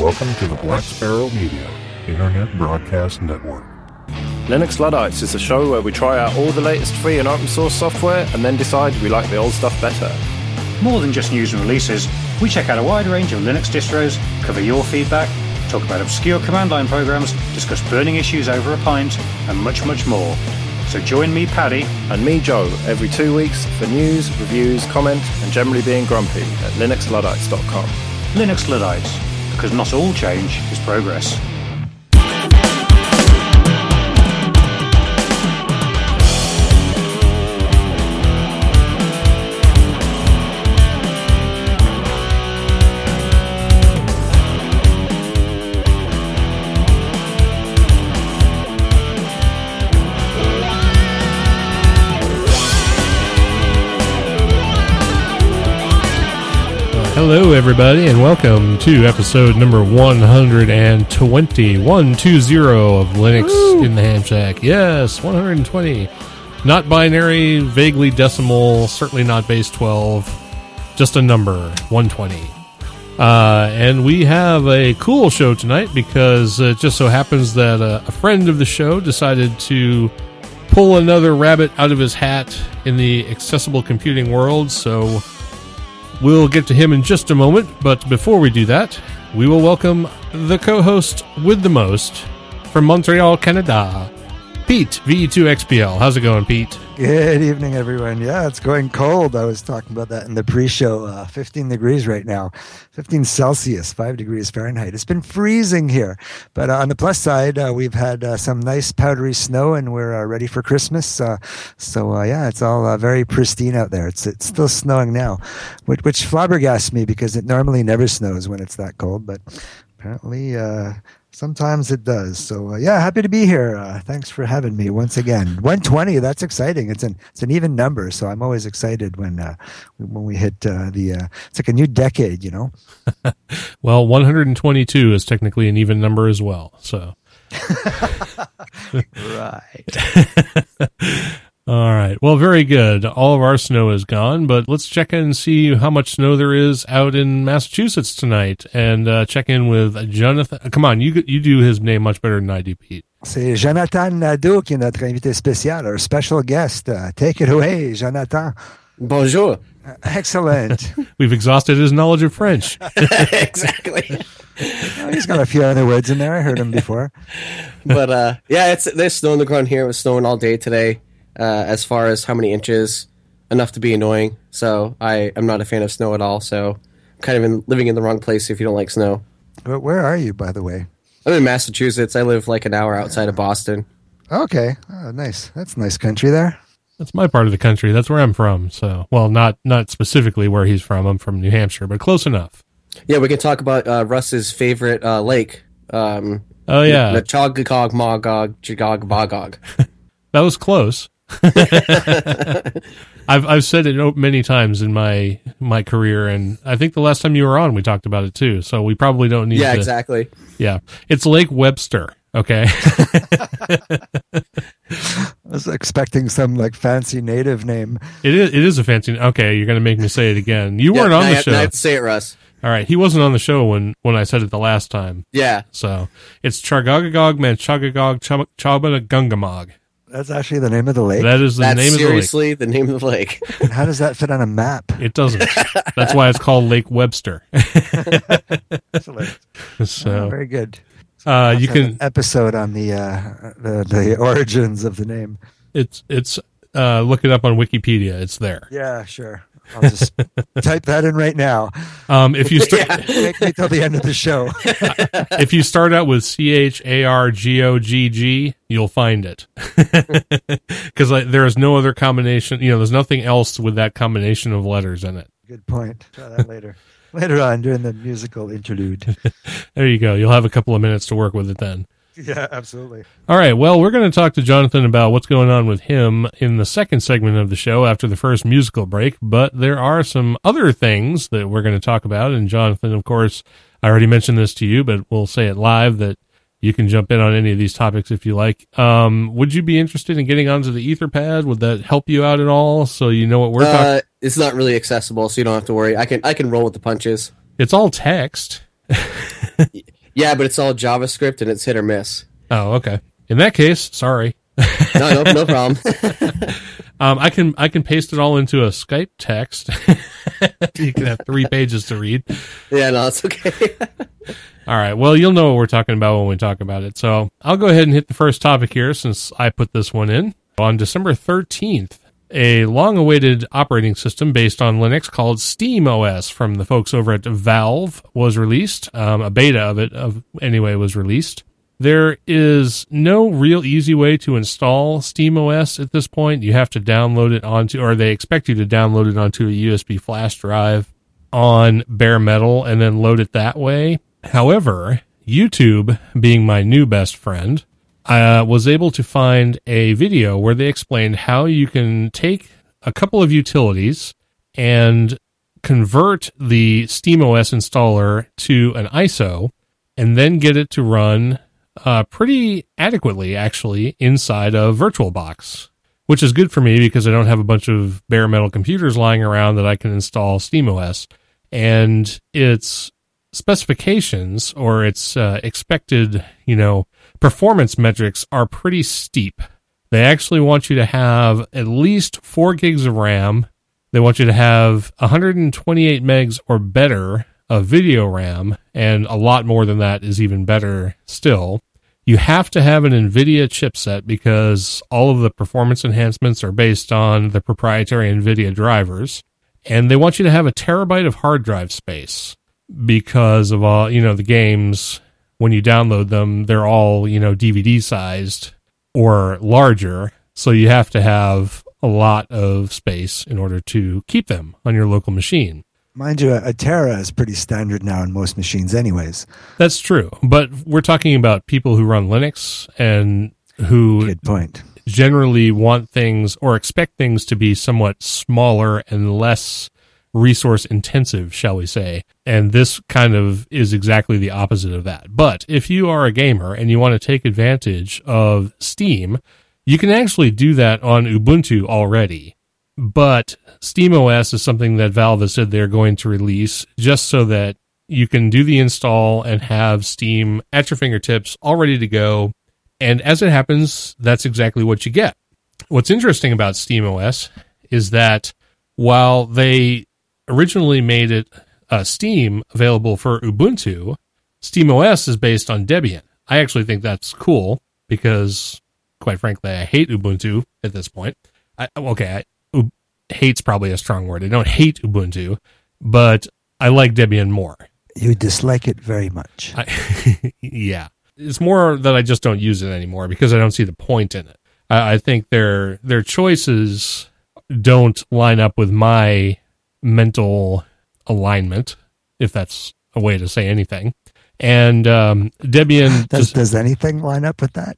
Welcome to the Black Sparrow Media Internet Broadcast Network. Linux Luddites is a show where we try out all the latest free and open source software and then decide we like the old stuff better. More than just news and releases, we check out a wide range of Linux distros, cover your feedback, talk about obscure command line programs, discuss burning issues over a pint, and much, much more. So join me, Paddy, And me, Joe, every two weeks for news, reviews, comment, and generally being grumpy at linuxluddites.com. Linux Luddites, because not all change is progress. Hello, everybody, and welcome to episode number 120, 120 of Linux in the Ham Shack. Yes, 120. Not binary, vaguely decimal, certainly not base 12, just a number, 120. Uh, and we have a cool show tonight because it just so happens that uh, a friend of the show decided to pull another rabbit out of his hat in the accessible computing world, so We'll get to him in just a moment, but before we do that, we will welcome the co host with the most from Montreal, Canada, Pete, VE2XPL. How's it going, Pete? Good evening, everyone. Yeah, it's going cold. I was talking about that in the pre-show. Uh, 15 degrees right now, 15 Celsius, five degrees Fahrenheit. It's been freezing here, but uh, on the plus side, uh, we've had uh, some nice powdery snow, and we're uh, ready for Christmas. Uh, so yeah, it's all very pristine out there. It's it's still snowing now, which, which flabbergasts me because it normally never snows when it's that cold, but apparently. Sometimes it does. So uh, yeah, happy to be here. Uh, thanks for having me once again. 120. That's exciting. It's an it's an even number. So I'm always excited when uh, when we hit uh, the. Uh, it's like a new decade. You know. Well, 122 is technically an even number as well. So, Right. All right. Well, very good. All of our snow is gone, but let's check in and see how much snow there is out in Massachusetts tonight and uh, check in with Jonathan. Come on, you you do his name much better than I do, Pete. C'est Jonathan Nadeau qui est notre invité spécial, our special guest. Uh, take it away, Jonathan. Bonjour. Excellent. We've exhausted his knowledge of French. exactly. Oh, he's got a few other words in there. I heard him before. But uh, yeah, it's there's snow on the ground here. It was snowing all day today. Uh, as far as how many inches, enough to be annoying. So I am not a fan of snow at all. So I'm kind of in, living in the wrong place if you don't like snow. But where are you, by the way? I'm in Massachusetts. I live like an hour outside of Boston. Okay. Oh, nice. That's nice country there. That's my part of the country. That's where I'm from. So, well, not not specifically where he's from. I'm from New Hampshire, but close enough. Yeah, we can talk about uh, Russ's favorite uh, lake. Um, Oh yeah, the Chogagog, Magog, Chagog, Bogog. that was close. I've I've said it many times in my my career, and I think the last time you were on, we talked about it too. So we probably don't need. To Yeah, to, exactly. Yeah, it's Lake Webster. Okay, I was expecting some like fancy native name. it is it is a fancy. Okay, you're gonna make me say it again. You Yeah, weren't on I the have- show. I have to say it, Russ. All right, he wasn't on the show when when I said it the last time. Yeah, So it's Chargagagog Manchagagog Chabagungamog. That's actually the name of the lake. That is the that's name of the lake. seriously the, name of the lake. And how does that fit on a map? It doesn't. That's why it's called Lake Webster. Excellent. so Very good. uh, you Let's an can. episode on the uh, the the origins of the name. It's it's. Uh, look it up on Wikipedia. It's there. Yeah, sure. I'll just type that in right now. Um, if you start me till the end of the show. if you start out with C H A R G O G G, you'll find it. Because like, there is no other combination. You know, there's nothing else with that combination of letters in it. Good point. Try that later. Later on during the musical interlude. There you go. You'll have a couple of minutes to work with it then. Yeah, absolutely. All right. Well, we're going to talk to Jonathan about what's going on with him in the second segment of the show after the first musical break. But there are some other things that we're going to talk about. And Jonathan, of course, I already mentioned this to you, but we'll say it live that you can jump in on any of these topics if you like. Um, would you be interested in getting onto the Etherpad? Would that help you out at all? So you know what we're talking. Uh, it's not really accessible, so you don't have to worry. I can I can roll with the punches. It's all text. Yeah, but it's all JavaScript and it's hit or miss. Oh, okay. In that case, sorry. No, no, no problem. Um, I can I can paste it all into a Skype text. you can have three pages to read. yeah, no, it's okay. All right. Well, you'll know what we're talking about when we talk about it. So I'll go ahead and hit the first topic here since I put this one in. On December 13th, a long awaited operating system based on Linux called SteamOS from the folks over at Valve was released. Um, a beta of it, of, anyway, was released. There is no real easy way to install SteamOS at this point. You have to download it onto, or they expect you to download it onto a USB flash drive on bare metal and then load it that way. However, YouTube, being my new best friend, I uh, was able to find a video where they explained how you can take a couple of utilities and convert the SteamOS installer to an ISO and then get it to run uh, pretty adequately, actually, inside of VirtualBox, which is good for me because I don't have a bunch of bare metal computers lying around that I can install SteamOS. And its specifications or its uh, expected, you know, performance metrics are pretty steep. They actually want you to have at least four gigs of RAM. They want you to have 128 megs or better of video RAM, and a lot more than that is even better still. You have to have an NVIDIA chipset because all of the performance enhancements are based on the proprietary NVIDIA drivers. And they want you to have a terabyte of hard drive space because of all, you know, the games, when you download them, they're all, you know, DVD sized or larger. So you have to have a lot of space in order to keep them on your local machine. Mind you, a, a Tera is pretty standard now in most machines, anyways. That's true. But we're talking about people who run Linux and who Good point. generally want things or expect things to be somewhat smaller and less resource intensive, shall we say. And this kind of is exactly the opposite of that. But if you are a gamer and you want to take advantage of Steam, you can actually do that on Ubuntu already. But SteamOS is something that Valve has said they're going to release just so that you can do the install and have Steam at your fingertips all ready to go. And as it happens, that's exactly what you get. What's interesting about SteamOS is that while they originally made it uh, Steam available for Ubuntu, SteamOS is based on Debian. I actually think that's cool because, quite frankly, I hate Ubuntu at this point. I, okay, I, U- hate's probably a strong word. I don't hate Ubuntu, but I like Debian more. You dislike it very much. I, yeah, it's more that I just don't use it anymore because I don't see the point in it. I, I think their their choices don't line up with my mental alignment, if that's a way to say anything. And um, Debian Does, just does anything line up with that?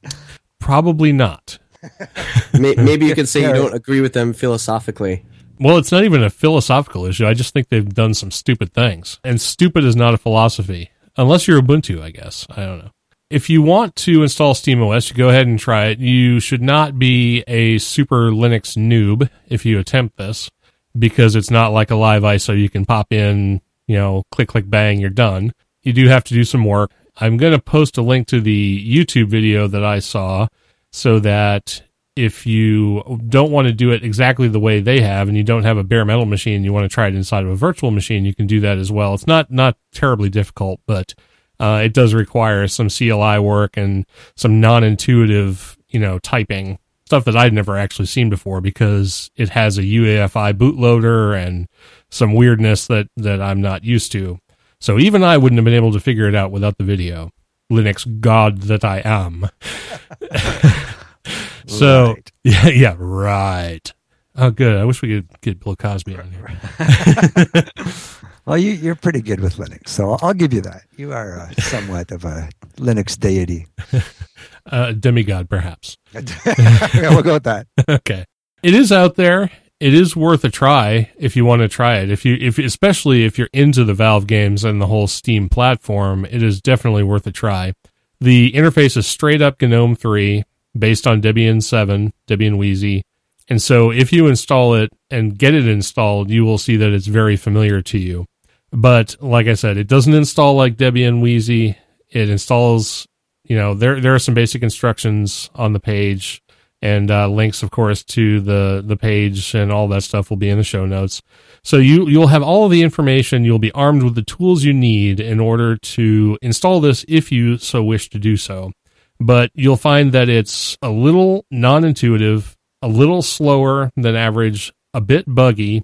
probably not. Maybe you could say you don't agree with them philosophically. Well, it's not even a philosophical issue. I just think they've done some stupid things. And stupid is not a philosophy. Unless you're Ubuntu, I guess. I don't know. If you want to install SteamOS, you go ahead and try it. You should not be a super Linux noob if you attempt this because it's not like a live ISO you can pop in, you know, click, click, bang, you're done. You do have to do some work. I'm going to post a link to the YouTube video that I saw so that if you don't want to do it exactly the way they have and you don't have a bare metal machine you want to try it inside of a virtual machine you can do that as well it's not not terribly difficult but uh, it does require some cli work and some non-intuitive you know typing stuff that i'd never actually seen before because it has a uefi bootloader and some weirdness that that i'm not used to so even i wouldn't have been able to figure it out without the video linux god that i am so Right. yeah, yeah, right. Oh, good. I wish we could get Bill Cosby on here. Well, you, you're pretty good with Linux, so I'll, I'll give you that. You are uh, somewhat of a Linux deity. Uh, demigod, perhaps. yeah, we'll go with that. okay. It is out there. It is worth a try if you want to try it. If you, if especially if you're into the Valve games and the whole Steam platform, it is definitely worth a try. The interface is straight up GNOME 3, based on Debian 7, Debian Wheezy. And so if you install it and get it installed, you will see that it's very familiar to you. But like I said, it doesn't install like Debian Wheezy. it installs. You know, there there are some basic instructions on the page, and uh, links, of course, to the the page and all that stuff will be in the show notes. So you you'll have all the information. You'll be armed with the tools you need in order to install this, if you so wish to do so. But you'll find that it's a little non-intuitive, a little slower than average, a bit buggy,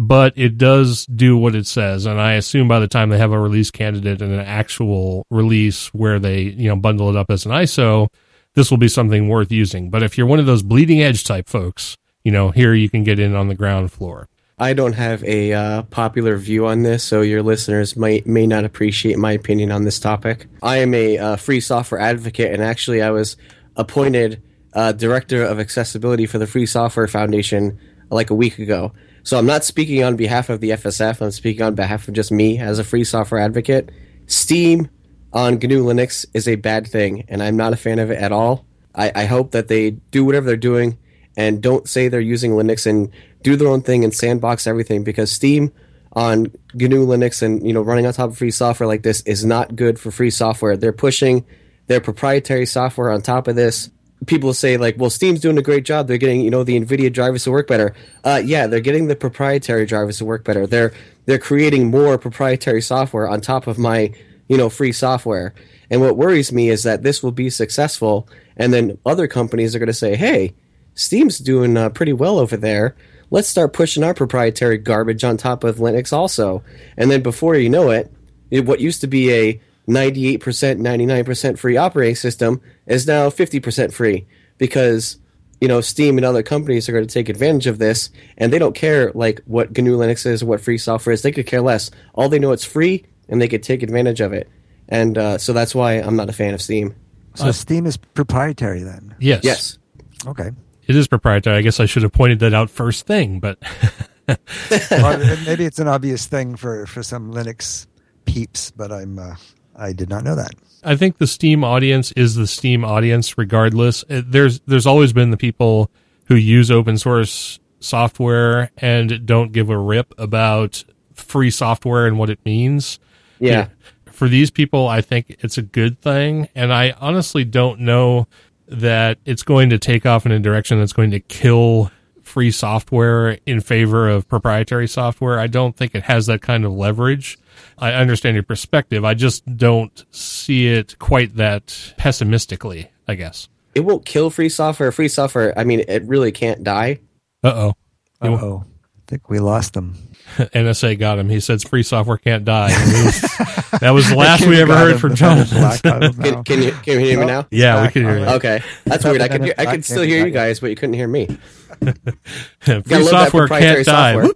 but it does do what it says. And I assume by the time they have a release candidate and an actual release where they, you know, bundle it up as an ISO, this will be something worth using. But if you're one of those bleeding edge type folks, you know, here you can get in on the ground floor. I don't have a uh, popular view on this, so your listeners might may not appreciate my opinion on this topic. I am a uh, free software advocate, and actually, I was appointed uh, director of accessibility for the Free Software Foundation like a week ago. So I'm not speaking on behalf of the FSF. I'm speaking on behalf of just me as a free software advocate. Steam on GNU Linux is a bad thing, and I'm not a fan of it at all. I, I hope that they do whatever they're doing and don't say they're using Linux and do their own thing and sandbox everything because Steam on GNU Linux and you know running on top of free software like this is not good for free software. They're pushing their proprietary software on top of this. People say like, "Well, Steam's doing a great job. They're getting you know the NVIDIA drivers to work better." Uh, yeah, they're getting the proprietary drivers to work better. They're they're creating more proprietary software on top of my you know free software. And what worries me is that this will be successful, and then other companies are going to say, "Hey, Steam's doing uh, pretty well over there let's start pushing our proprietary garbage on top of Linux also. And then before you know it, it what used to be a 98%, 99% free operating system is now 50% free because you know Steam and other companies are going to take advantage of this and they don't care like what GNU Linux is or what free software is. They could care less. All they know it's free and they could take advantage of it. And uh, so that's why I'm not a fan of Steam. So uh, Steam is proprietary then? Yes. Yes. Okay it is proprietary. I guess I should have pointed that out first thing, but well, maybe it's an obvious thing for for some Linux peeps, but I'm uh, I did not know that. I think the Steam audience is the Steam audience, regardless. Uh, there's there's always been the people who use open source software and don't give a rip about free software and what it means. Yeah. For these people, I think it's a good thing, and I honestly don't know that it's going to take off in a direction that's going to kill free software in favor of proprietary software. I don't think it has that kind of leverage. I understand your perspective. I just don't see it quite that pessimistically, I guess. It won't kill free software. Free software, I mean, it really can't die. Uh oh. Uh oh. I think we lost them. NSA got him. He says free software can't die. Was, that was the last we ever heard from John. can, can, you can you hear me now? Yeah, we can hear you. Okay, that's weird. I could hear, I could still hear you guys, but you couldn't hear me. free software can't software.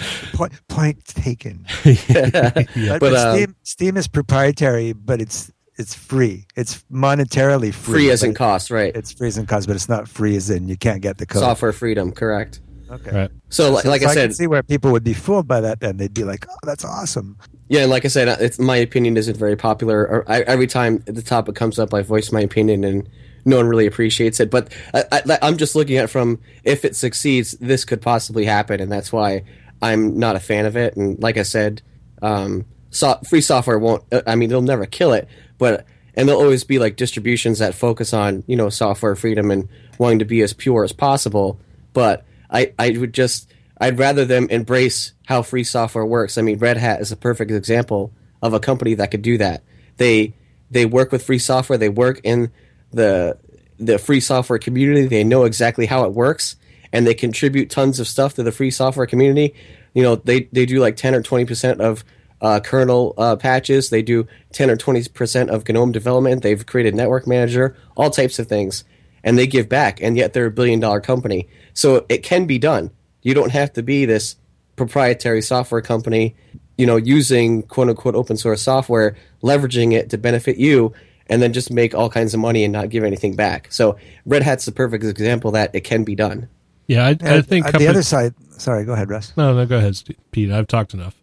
Die. point, point taken. yeah. But, but um, Steam, Steam is proprietary, but it's it's free. It's monetarily free. Free as in cost, right? It's free as in cost, but it's not free as in you can't get the code. Software freedom, correct. Okay. Right. So, like, like so I said, I see where people would be fooled by that, and they'd be like, "Oh, that's awesome." Yeah, and like I said, uh, it's my opinion isn't very popular. Or I, every time the topic comes up, I voice my opinion, and no one really appreciates it. But I, am just looking at from if it succeeds, this could possibly happen, and that's why I'm not a fan of it. And like I said, um, so, free software won't. Uh, I mean, it'll never kill it, but and there'll always be like distributions that focus on you know software freedom and wanting to be as pure as possible. But I, I would just I'd rather them embrace how free software works. I mean, Red Hat is a perfect example of a company that could do that. They they work with free software. They work in the the free software community. They know exactly how it works, and they contribute tons of stuff to the free software community. You know, they they do like ten or twenty percent of uh, kernel uh, patches. They do ten or twenty percent of GNOME development. They've created Network Manager, all types of things, and they give back. And yet they're a billion dollar company, so it can be done. You don't have to be this proprietary software company, you know, using quote unquote open source software, leveraging it to benefit you, and then just make all kinds of money and not give anything back. So Red Hat's the perfect example that it can be done. Yeah, I, I think uh, the other side. Sorry, go ahead, Russ. No, no, go ahead, Pete. I've talked enough.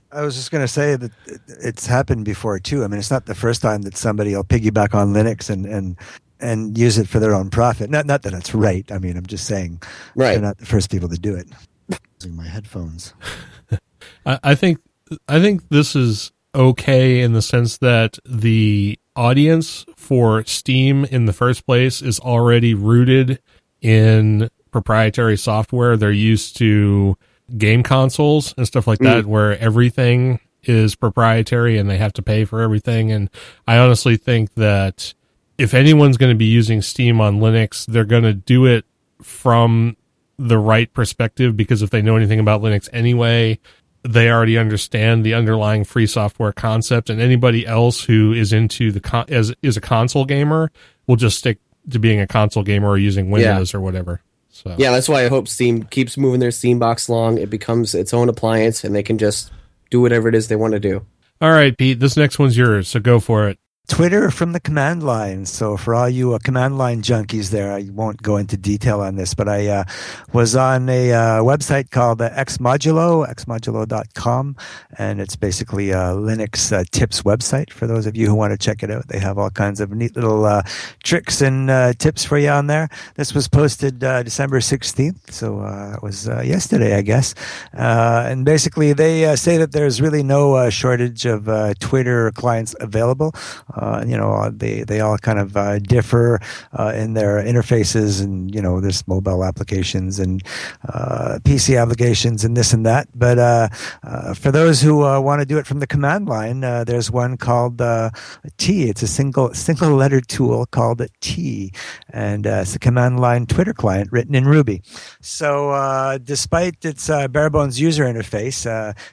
I was just going to say that it's happened before too. I mean, it's not the first time that somebody will piggyback on Linux and and and use it for their own profit. Not not that it's right. I mean, I'm just saying right. they're not the first people to do it. Using my headphones. I, I think I think this is okay in the sense that the audience for Steam in the first place is already rooted in proprietary software. They're used to game consoles and stuff like that, mm. where everything is proprietary and they have to pay for everything. And I honestly think that if anyone's going to be using Steam on Linux, they're going to do it from the right perspective because if they know anything about Linux anyway, they already understand the underlying free software concept and anybody else who is into the con- as is a console gamer will just stick to being a console gamer or using Windows or whatever. So Yeah, that's why I hope Steam keeps moving their Steam box along. It becomes its own appliance, and they can just do whatever it is they want to do. All right, Pete, this next one's yours, so go for it. Twitter from the command line. So for all you uh, command line junkies there, I won't go into detail on this, but I uh, was on a uh, website called uh, Xmodulo, xmodulo.com, and it's basically a Linux uh, tips website for those of you who want to check it out. They have all kinds of neat little uh, tricks and tips for you on there. This was posted December 16th, so it was yesterday, I guess. And basically, they say that there's really no shortage of Twitter clients available. Uh, you know, uh, they they all kind of uh, differ uh, in their interfaces, and you know, there's mobile applications and uh, PC applications and this and that. But uh, for those who want to do it from the command line, there's one called T. It's a single single letter tool called T, and it's a command line Twitter client written in Ruby. So, despite its bare bones user interface,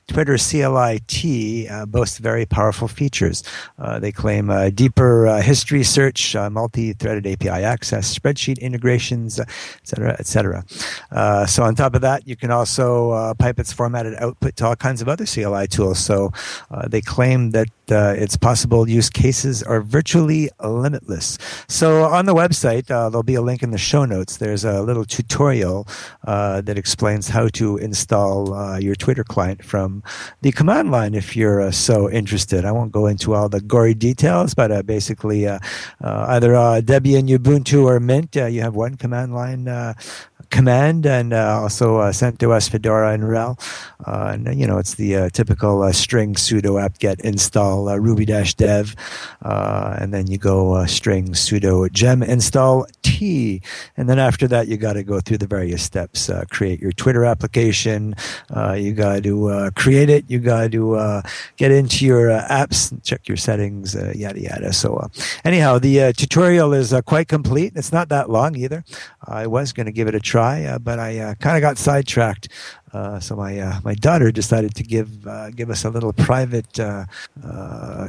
Twitter CLI T boasts very powerful features. They claim uh, deeper uh, history search, uh, multi-threaded API access, spreadsheet integrations, etc., et cetera, et cetera. Uh, so, on top of that, you can also uh, pipe its formatted output to all kinds of other CLI tools. So, uh, they claim that uh, its possible use cases are virtually limitless. So on the website, uh, there'll be a link in the show notes. There's a little tutorial uh, that explains how to install uh, your Twitter client from the command line if you're uh, so interested. I won't go into all the gory details, but uh, basically, uh, uh, either Debian, Ubuntu, or Mint, you have one command line command and uh, also uh, CentOS, Fedora, and RHEL. Uh, and, you know, it's the uh, typical uh, string sudo apt-get install uh, ruby-dev. Uh, and then you go string sudo gem install t. And then after that, you got to go through the various steps. Create your Twitter application. You got to create it. You got to get into your apps, check your settings, yada, yada. So anyhow, the tutorial is quite complete. It's not that long either. I was going to give it a try, uh, but I uh, kind of got sidetracked. Uh, so my uh, my daughter decided to give uh, give us a little private uh,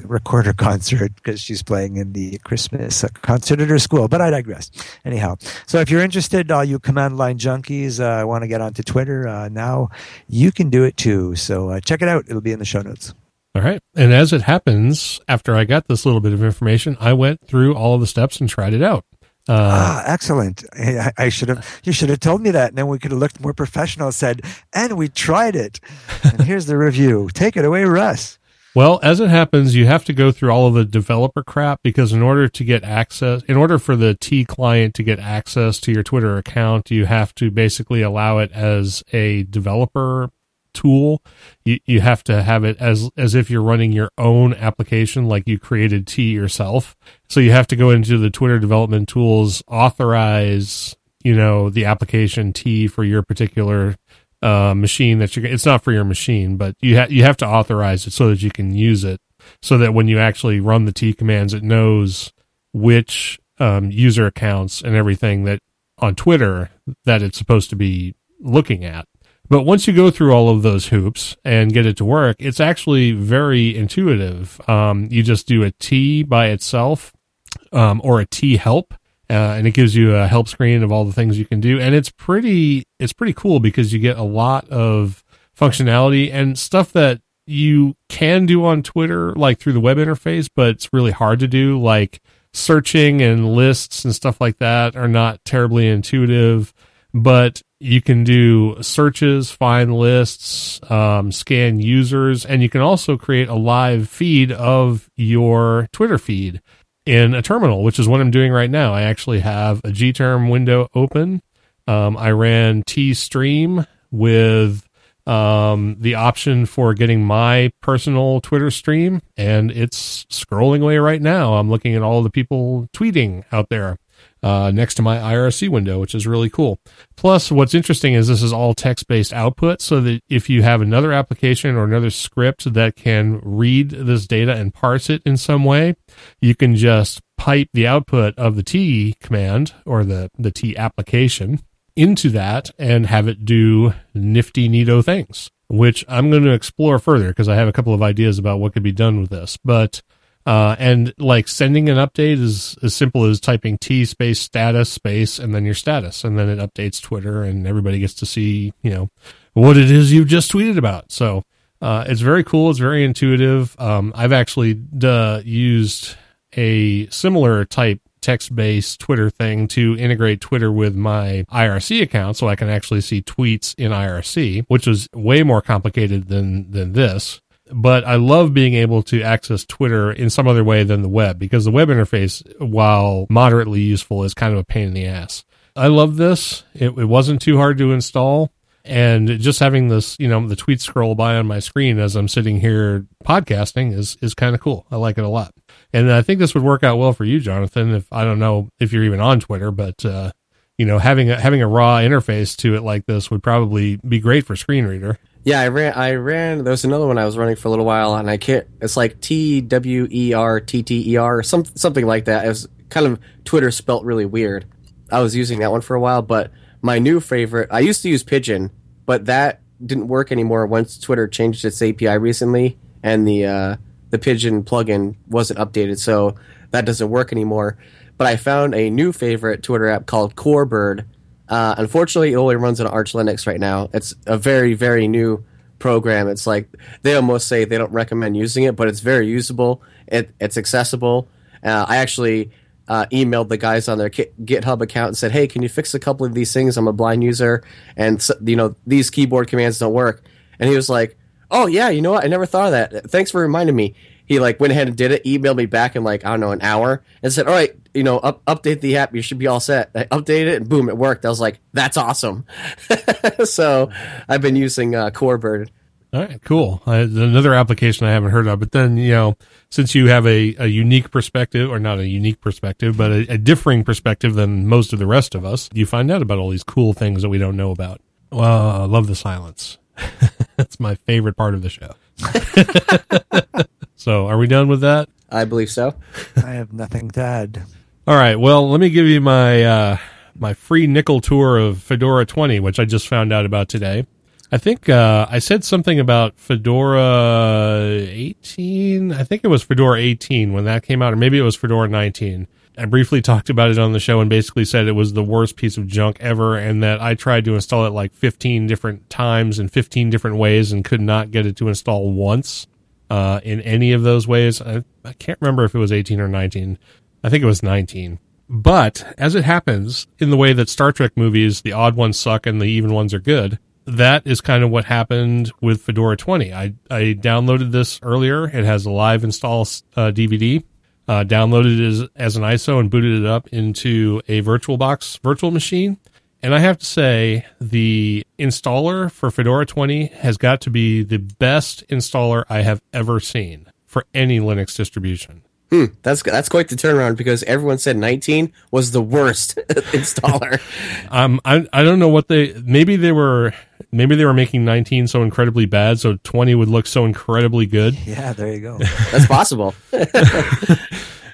recorder concert because she's playing in the Christmas concert at her school. But I digress. Anyhow, so if you're interested, all you command line junkies uh, want to get onto Twitter now, you can do it too. So check it out. It'll be in the show notes. All right. And as it happens, after I got this little bit of information, I went through all of the steps and tried it out. Uh, ah, excellent! I, I should have. You should have told me that, and then we could have looked more professional. and Said, and we tried it. And here's the review. Take it away, Russ. Well, as it happens, you have to go through all of the developer crap because in order to get access, in order for the T client to get access to your Twitter account, you have to basically allow it as a developer tool. You, you have to have it as, as if you're running your own application, like you created T yourself. So you have to go into the Twitter development tools, authorize, you know, the application T for your particular uh, machine that you're. It's not for your machine, but you ha- you have to authorize it so that you can use it. So that when you actually run the T commands, it knows which um, user accounts and everything that on Twitter that it's supposed to be looking at. But once you go through all of those hoops and get it to work, it's actually very intuitive. Um, you just do a T by itself um, or a T help, uh, and it gives you a help screen of all the things you can do. And it's pretty, it's pretty cool because you get a lot of functionality and stuff that you can do on Twitter, like through the web interface, but it's really hard to do, like searching and lists and stuff like that are not terribly intuitive. But you can do searches, find lists, um, scan users, and you can also create a live feed of your Twitter feed in a terminal, which is what I'm doing right now. I actually have a gterm window open. Um, I ran T stream with um, the option for getting my personal Twitter stream, and it's scrolling away right now. I'm looking at all the people tweeting out there uh, next to my IRC window, which is really cool. Plus, what's interesting is this is all text based output, so that if you have another application or another script that can read this data and parse it in some way, you can just pipe the output of the T command or the, the T application into that and have it do nifty, neato things, which I'm going to explore further because I have a couple of ideas about what could be done with this. But uh, and like sending an update is as simple as typing T space status space and then your status, and then it updates Twitter, and everybody gets to see you know what it is you've just tweeted about. So uh, it's very cool. It's very intuitive. Um, I've actually used a similar type text based Twitter thing to integrate Twitter with my IRC account so I can actually see tweets in IRC, which was way more complicated than, than this. But I love being able to access Twitter in some other way than the web because the web interface, while moderately useful, is kind of a pain in the ass. I love this. It, it wasn't too hard to install and just having this you know the tweet scroll by on my screen as i'm sitting here podcasting is is kind of cool i like it a lot and I think this would work out well for you, Jonathan. If I don't know if you're even on Twitter, but uh, you know, having a having a raw interface to it like this would probably be great for screen reader. Yeah, I ran. I ran. There was another one I was running for a little while, and I can't. It's like T W E R T T E R, some something like that. It was kind of Twitter spelt really weird. I was using that one for a while, but my new favorite. I used to use Pidgin, but that didn't work anymore once Twitter changed its API recently, and the uh, the Pidgin plugin wasn't updated, so that doesn't work anymore. But I found a new favorite Twitter app called Corebird. Uh, unfortunately, it only runs on Arch Linux right now. It's a very, very new program. It's like they almost say they don't recommend using it, but it's very usable. It, it's accessible. Uh, I actually uh, emailed the guys on their GitHub account and said, "Hey, can you fix a couple of these things? I'm a blind user, and you know these keyboard commands don't work." And he was like, oh yeah, you know what? I never thought of that. Thanks for reminding me. He like went ahead and did it. Emailed me back in like I don't know an hour and said, all right, you know, up, update the app. You should be all set. I updated it and boom, it worked. I was like, that's awesome. so I've been using uh, Corebird. All right, cool. Uh, another application I haven't heard of, but then you know, since you have a, a unique perspective, or not a unique perspective, but a, a differing perspective than most of the rest of us, you find out about all these cool things that we don't know about. Well, I love the silence. That's my favorite part of the show. so, are we done with that? I believe so. I have nothing to add. All right. Well, let me give you my uh, my free nickel tour of Fedora 20, which I just found out about today. I think uh, I said something about Fedora 18. I think it was Fedora 18 when that came out, or maybe it was Fedora 19. I briefly talked about it on the show and basically said it was the worst piece of junk ever and that I tried to install it like 15 different times in 15 different ways and could not get it to install once uh, in any of those ways. I, I can't remember if it was 18 or 19. I think it was 19. But as it happens, in the way that Star Trek movies, the odd ones suck and the even ones are good, that is kind of what happened with Fedora 20. I, I downloaded this earlier. It has a live install uh, DVD uh, downloaded it as, as an ISO and booted it up into a VirtualBox virtual machine. And I have to say, the installer for Fedora 20 has got to be the best installer I have ever seen for any Linux distribution. Hmm, that's that's quite the turnaround because everyone said 19 was the worst installer. um, I I don't know what they maybe they were maybe they were making 19 so incredibly bad so 20 would look so incredibly good. Yeah, there you go. That's possible.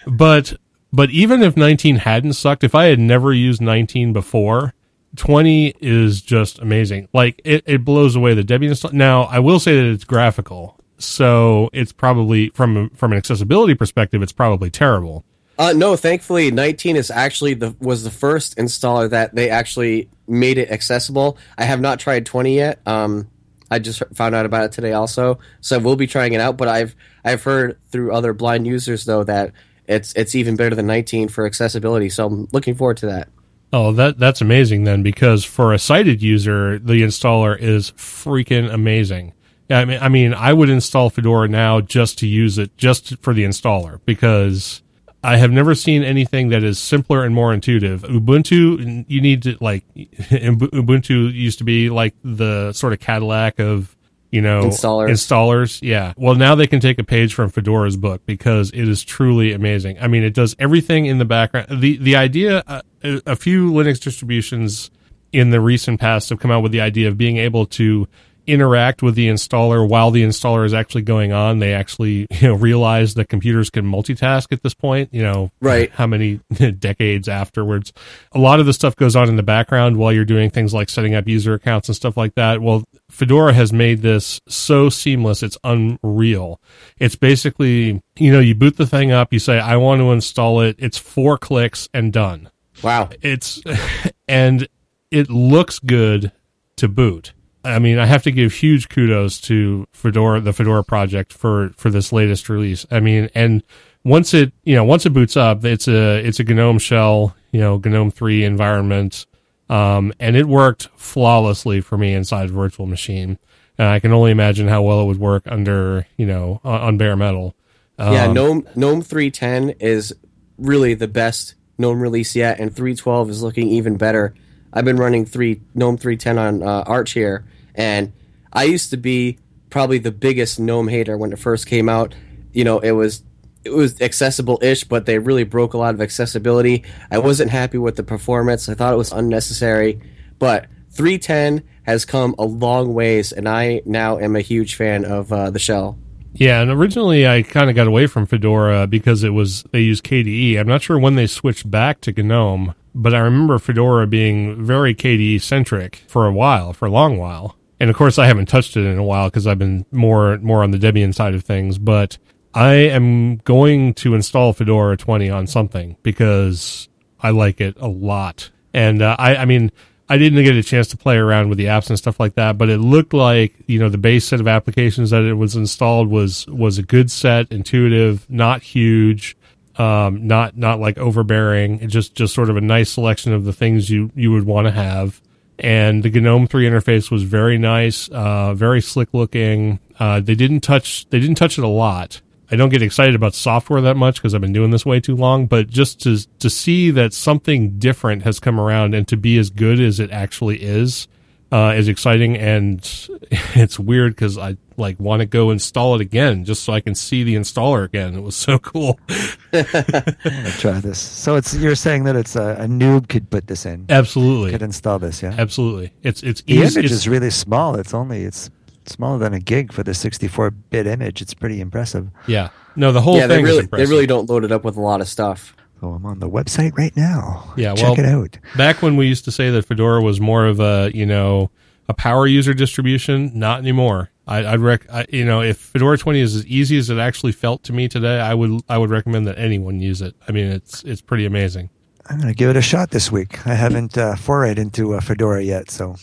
but but even if 19 hadn't sucked, if I had never used 19 before, 20 is just amazing. Like it, it blows away the Debian install. Now, I will say that it's graphical so it's probably from from an accessibility perspective, it's probably terrible. Uh, no, thankfully, 19 is actually the was the first installer that they actually made it accessible. I have not tried 20 yet. Um, I just found out about it today, also, so we'll be trying it out. But I've I've heard through other blind users though that it's it's even better than 19 for accessibility. So I'm looking forward to that. Oh, that that's amazing then, because for a sighted user, the installer is freaking amazing. I mean, I mean, I would install Fedora now just to use it, just for the installer, because I have never seen anything that is simpler and more intuitive. Ubuntu, you need to like Ubuntu used to be like the sort of Cadillac of you know Installers. installers. Yeah. Well now they can take a page from fedora's book because it is truly amazing. I mean it does everything in the background. The the idea uh, a a few linux distributions in the recent past have come out with the idea of being able to interact with the installer while the installer is actually going on they actually you know realize that computers can multitask at this point you know Right. how many decades afterwards a lot of the stuff goes on in the background while you're doing things like setting up user accounts and stuff like that well fedora has made this so seamless it's unreal it's basically you know you boot the thing up you say i want to install it it's four clicks and done Wow. it's and it looks good to boot. I mean, I have to give huge kudos to Fedora, the Fedora project for for this latest release. I mean, and once it you know once it boots up, it's a it's a GNOME shell, you know, GNOME three environment, um, and it worked flawlessly for me inside Virtual Machine. And I can only imagine how well it would work under you know on, on bare metal. yeah, Um, GNOME GNOME 310 is really the best GNOME release yet, and 312 is looking even better. I've been running three GNOME 310 on uh, Arch here, and I used to be probably the biggest GNOME hater when it first came out. You know, it was it was accessible-ish, but they really broke a lot of accessibility. I wasn't happy with the performance. I thought it was unnecessary, but 310 has come a long ways, and I now am a huge fan of uh, the shell. Yeah, and originally I kind of got away from Fedora because it was they used KDE. I'm not sure when they switched back to GNOME, but I remember Fedora being very KDE centric for a while, for a long while. And of course, I haven't touched it in a while because I've been more more on the Debian side of things. But I am going to install Fedora 20 on something because I like it a lot. And uh, I, I mean, I didn't get a chance to play around with the apps and stuff like that, but it looked like you know the base set of applications that it was installed was was a good set, intuitive, not huge, um, not not like overbearing. Just just sort of a nice selection of the things you you would want to have. And the GNOME three interface was very nice, uh, very slick looking. Uh, they didn't touch they didn't touch it a lot. I don't get excited about software that much because I've been doing this way too long. But just to to see that something different has come around and to be as good as it actually is uh, is exciting. And it's weird because I like want to go install it again just so I can see the installer again. It was so cool. I'll try this. So it's you're saying that it's a, a noob could put this in, Absolutely, could install this, yeah. absolutely. It's it's The easy. image it's- is really small. It's only it's smaller than a gig for the 64-bit image. It's pretty impressive. yeah. No, the whole yeah, they thing is really they really don't load it up with a lot of stuff. So I'm on the website right now. Yeah, check well- it out. back when we used to say that Fedora was more of a you know a power user distribution, not anymore. I, I'd rec, I, you know, if Fedora 20 is as easy as it actually felt to me today, I would I would recommend that anyone use it. I mean, it's it's pretty amazing. I'm going to give it a shot this week. I haven't uh, forayed into uh, Fedora yet, so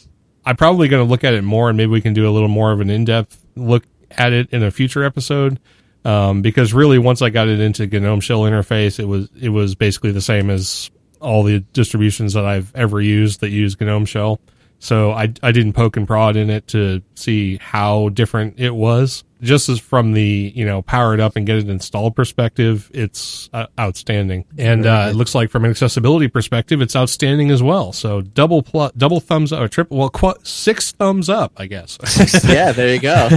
I'm probably going to look at it more, and maybe we can do a little more of an in depth look at it in a future episode. Um, because really, once I got it into GNOME Shell interface, it was it was basically the same as all the distributions that I've ever used that use GNOME Shell. So I I didn't poke and prod in it to see how different it was. Just as from the you know power it up and get it installed perspective, it's uh, outstanding. And uh, it looks like from an accessibility perspective, it's outstanding as well. So double plus double thumbs up or triple well qu- six thumbs up, I guess. yeah, there you go.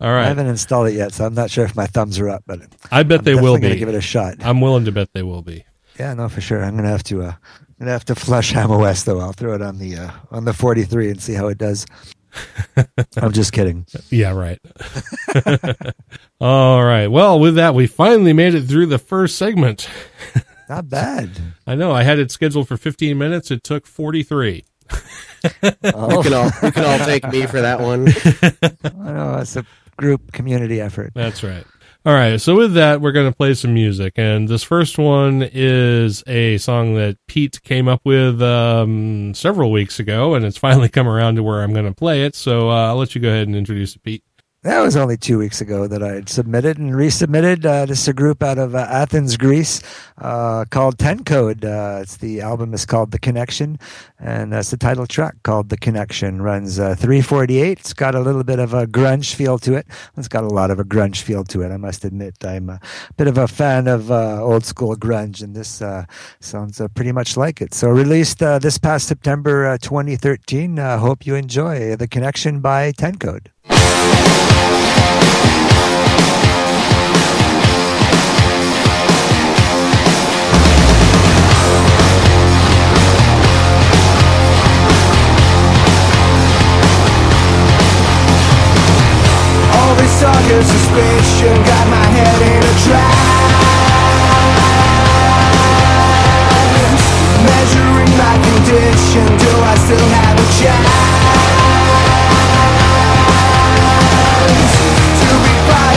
All right. I haven't installed it yet, so I'm not sure if my thumbs are up, but I bet I'm they will be. give it a shot. I'm willing to bet they will be. Yeah, no, for sure. I'm gonna have to. Uh, I'm gonna have to flush Ham OS though. I'll throw it on the uh, on the 43 and see how it does. I'm just kidding. Yeah, right. All right. Well, with that, we finally made it through the first segment. Not bad. I know I had it scheduled for 15 minutes. It took 43. you can all you can all thank me for that one. I know it's a group community effort. That's right. All right. So with that, we're going to play some music, and this first one is a song that Pete came up with um, several weeks ago, and it's finally come around to where I'm going to play it. So uh, I'll let you go ahead and introduce it, Pete. That was only two weeks ago that I had submitted and resubmitted. Uh, this is a group out of uh, Athens, Greece, uh, called Ten Code. Uh, it's the album is called The Connection, and that's the title track called The Connection. Runs uh, 348. It's got a little bit of a grunge feel to it. It's got a lot of a grunge feel to it. I must admit, I'm a bit of a fan of uh, old school grunge, and this sounds pretty much like it. So released this past September 2013. hope you enjoy The Connection by Ten Code. All the sickness suspicion got my head in a trance Measuring my condition, do I still have a chance?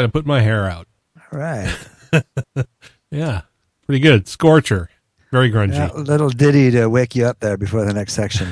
got to put my hair out. All right. yeah, pretty good. Scorcher. Very grungy. Yeah, little ditty to wake you up there before the next section.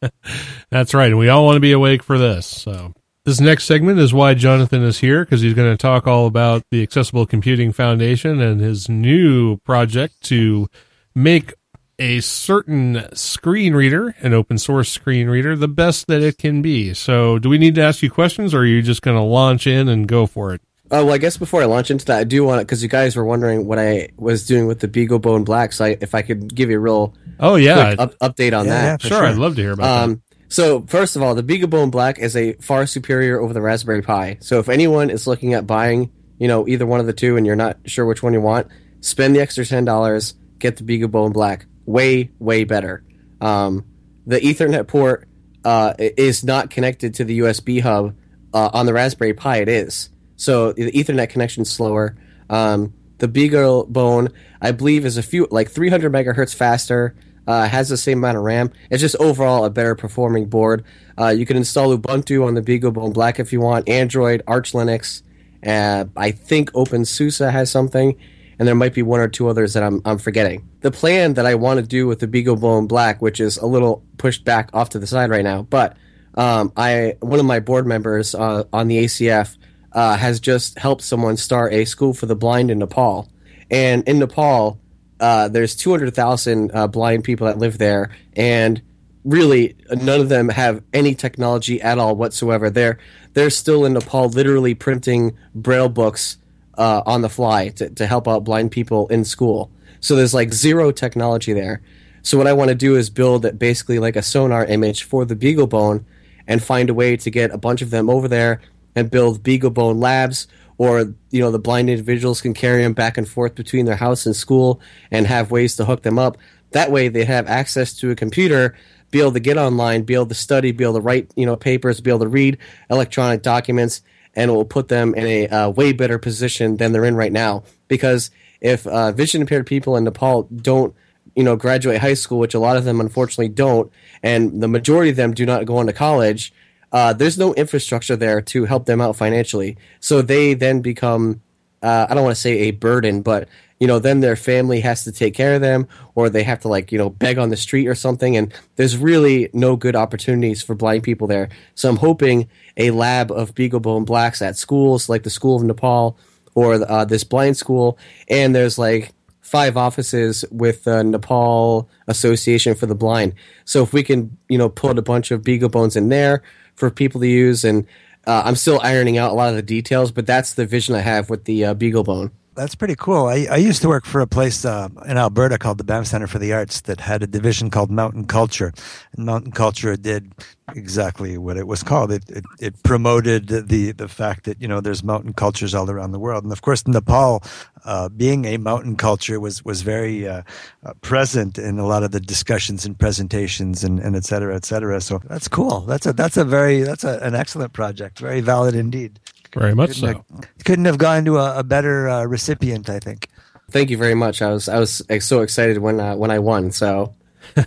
That's right. And we all want to be awake for this. So this next segment is why Jonathan is here because he's going to talk all about the Accessible Computing Foundation and his new project to make a certain screen reader, an open source screen reader, the best that it can be. So, do we need to ask you questions, or are you just going to launch in and go for it? Uh, well, I guess before I launch into that, I do want to because you guys were wondering what I was doing with the BeagleBone Black. So, I, if I could give you a real oh yeah up, update on yeah, that, yeah, sure, sure, I'd love to hear about um, that. So first of all, the BeagleBone Black is a far superior over the Raspberry Pi. So if anyone is looking at buying, you know, either one of the two, and you're not sure which one you want, spend the extra ten dollars, get the BeagleBone Black. Way, way better. Um, the Ethernet port uh, is not connected to the USB hub uh, on the Raspberry Pi. It is. So the Ethernet connection is slower. Um, the BeagleBone, I believe, is a few like 300 megahertz faster. Uh, has the same amount of RAM. It's just overall a better performing board. Uh, you can install Ubuntu on the BeagleBone Black if you want. Android, Arch Linux. Uh, I think OpenSUSE has something, and there might be one or two others that I'm, I'm forgetting. The plan that I want to do with the BeagleBone Black, which is a little pushed back off to the side right now, but um, I one of my board members uh, on the ACF uh, has just helped someone start a school for the blind in Nepal. And in Nepal, uh, there's 200,000 uh, blind people that live there, and really none of them have any technology at all whatsoever. They're they're still in Nepal, literally printing braille books uh, on the fly to, to help out blind people in school. So there's like zero technology there. So what I want to do is build basically like a sonar image for the BeagleBone and find a way to get a bunch of them over there and build BeagleBone labs or you know the blind individuals can carry them back and forth between their house and school and have ways to hook them up. That way they have access to a computer be able to get online be able to study be able to write you know papers be able to read electronic documents and it will put them in a uh, way better position than they're in right now. Because if uh, vision impaired people in nepal don't you know graduate high school which a lot of them unfortunately don't and the majority of them do not go on to college uh, there's no infrastructure there to help them out financially. So they then become, uh, I don't want to say a burden, but you know, then their family has to take care of them, or they have to like you know beg on the street or something. And there's really no good opportunities for blind people there. So I'm hoping a lab of BeagleBone blacks at schools like the School of Nepal or uh, this blind school, and there's like five offices with the Nepal Association for the Blind. So if we can, you know, put a bunch of BeagleBones in there, for people to use, and uh, I'm still ironing out a lot of the details. But that's the vision I have with the uh. That's pretty cool. I, I used to work for a place uh, in Alberta called the Banff Center for the Arts that had a division called Mountain Culture. And Mountain Culture did exactly what it was called. It, it, it promoted the, the fact that, you know, there's mountain cultures all around the world. And of course, Nepal, uh, being a mountain culture was, was very uh, uh, present in a lot of the discussions and presentations and, and et cetera, et cetera. So that's cool. That's a, that's a very, that's a, an excellent project. Very valid indeed. Very much couldn't so. Have, couldn't have gone to a, a better uh, recipient, I think. Thank you very much. I was I was so excited when uh, when I won. So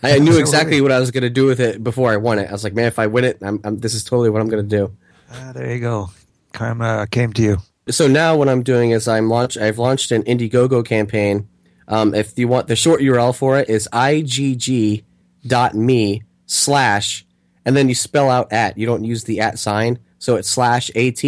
I knew exactly what I was going to do with it before I won it. I was like, man, if I win it, I'm, I'm, this is totally what I'm going to do. Ah, there you go. Karma came to you. So now what I'm doing is I'm launch. I've launched an Indiegogo campaign. Um, if you want the short URL for it is igg.me slash, and then you spell out at. You don't use the at sign, so it's slash at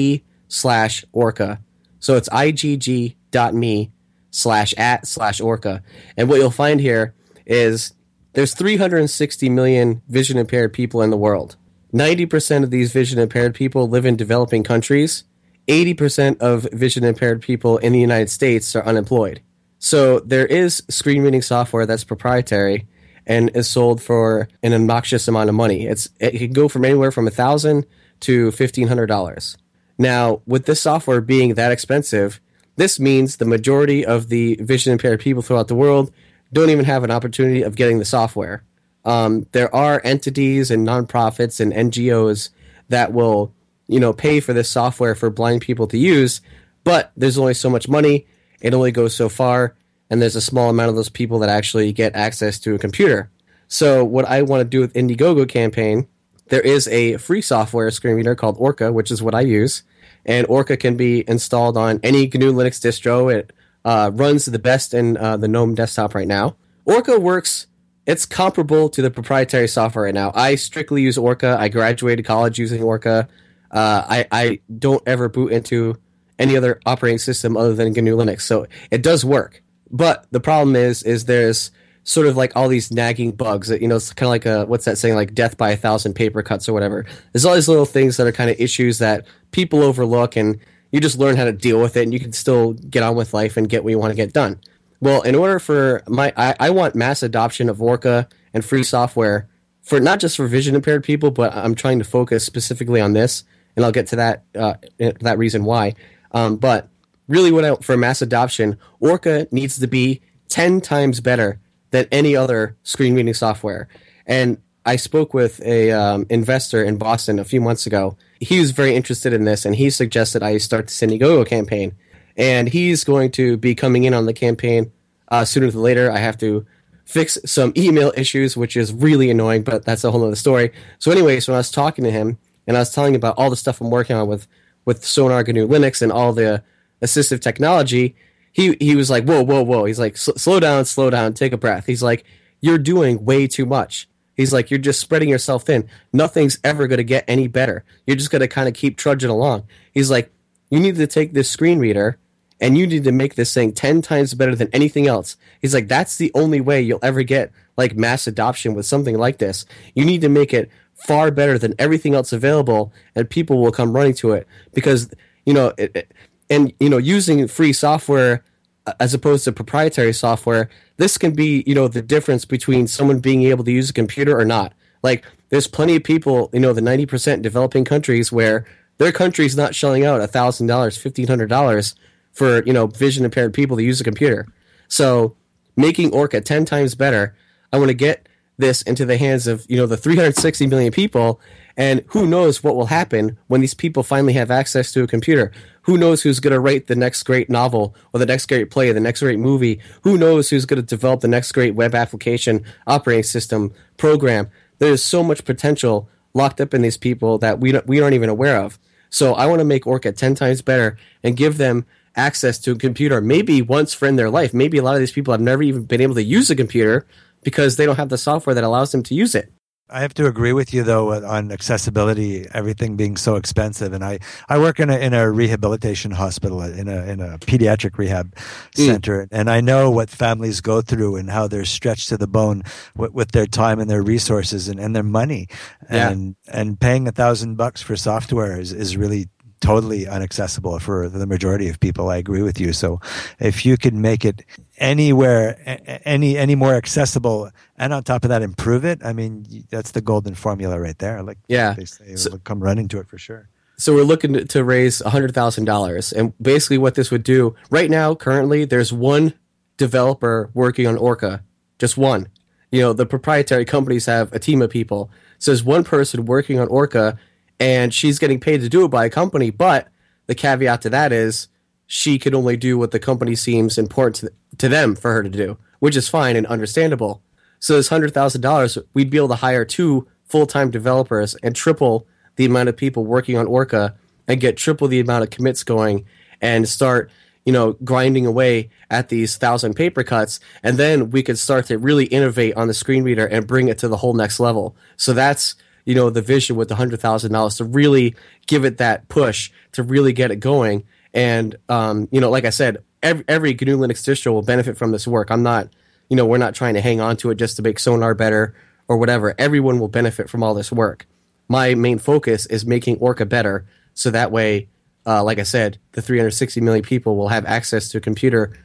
slash orca. So it's igg.me slash at slash orca. And what you'll find here is there's 360 million vision impaired people in the world. 90% of these vision impaired people live in developing countries. 80% of vision impaired people in the United States are unemployed. So there is screen reading software that's proprietary and is sold for an obnoxious amount of money. It's it can go from anywhere from a thousand to fifteen hundred dollars. Now, with this software being that expensive, this means the majority of the vision impaired people throughout the world don't even have an opportunity of getting the software. Um, there are entities and nonprofits and NGOs that will, you know, pay for this software for blind people to use, but there's only so much money. It only goes so far, and there's a small amount of those people that actually get access to a computer. So, what I want to do with Indiegogo campaign there is a free software screen reader called Orca, which is what I use. And Orca can be installed on any GNU Linux distro. It uh, runs the best in uh, the GNOME desktop right now. Orca works, it's comparable to the proprietary software right now. I strictly use Orca. I graduated college using Orca. Uh, I, I don't ever boot into any other operating system other than GNU Linux. So it does work. But the problem is, is there's sort of like all these nagging bugs that you know it's kind of like a what's that saying? Like death by a thousand paper cuts or whatever. There's all these little things that are kind of issues that people overlook and you just learn how to deal with it and you can still get on with life and get what you want to get done. Well in order for my i, I want mass adoption of orca and free software for not just for vision impaired people, but I'm trying to focus specifically on this, and I'll get to that uh, that reason why. Um, but really, what I, for mass adoption, Orca needs to be ten times better than any other screen reading software. And I spoke with a um, investor in Boston a few months ago. He was very interested in this, and he suggested I start the Indiegogo campaign. And he's going to be coming in on the campaign uh, sooner than later. I have to fix some email issues, which is really annoying, but that's a whole other story. So, anyways, when I was talking to him and I was telling him about all the stuff I'm working on with with Sonar GNU Linux and all the assistive technology, he he was like, "Whoa, whoa, whoa!" He's like, "Slow down, slow down, take a breath." He's like, "You're doing way too much." He's like, "You're just spreading yourself thin. Nothing's ever going to get any better. You're just going to kind of keep trudging along." He's like, "You need to take this screen reader." and you need to make this thing 10 times better than anything else. He's like, that's the only way you'll ever get like mass adoption with something like this. You need to make it far better than everything else available, and people will come running to it because, you know, it, it, and, you know, using free software uh, as opposed to proprietary software, this can be, you know, the difference between someone being able to use a computer or not. Like, there's plenty of people, you know, the 90% developing countries where their country's not shelling out $1,000, $1,500 for you know vision impaired people to use a computer. So making Orca ten times better, I want to get this into the hands of you know the 360 million people, and who knows what will happen when these people finally have access to a computer. Who knows who's going to write the next great novel or the next great play, the next great movie? Who knows who's going to develop the next great web application, operating system, program? There's so much potential locked up in these people that we don't, we aren't even aware of. So I want to make Orca 10 times better and give them access to a computer maybe once for in their life. Maybe a lot of these people have never even been able to use a computer because they don't have the software that allows them to use it. I have to agree with you though on accessibility, everything being so expensive. And I, I work in a in a rehabilitation hospital in a in a pediatric rehab mm. center, and I know what families go through and how they're stretched to the bone with, with their time and their resources and, and their money. And yeah. and and paying a thousand bucks for software is, is really totally inaccessible for the majority of people. I agree with you. So if you could make it anywhere, any, any more accessible and on top of that, improve it. I mean, that's the golden formula right there. Like, yeah, they say, so, come running to it for sure. So we're looking to raise $100,000. And basically what this would do right now, currently there's one developer working on Orca, just one. You know, the proprietary companies have a team of people. So there's one person working on Orca and she's getting paid to do it by a company. But the caveat to that is she can only do what the company seems important to, to them for her to do, which is fine and understandable. So this hundred thousand dollars, we'd be able to hire two full time developers and triple the amount of people working on Orca and get triple the amount of commits going and start you know grinding away at these thousand paper cuts and then we could start to really innovate on the screen reader and bring it to the whole next level so that's you know the vision with the hundred thousand dollars to really give it that push to really get it going. And um, you know, like I said, every, every GNU Linux distro will benefit from this work. I'm not, you know, we're not trying to hang on to it just to make Sonar better or whatever. Everyone will benefit from all this work. My main focus is making Orca better, so that way, uh, like I said, the 360 million people will have access to a computer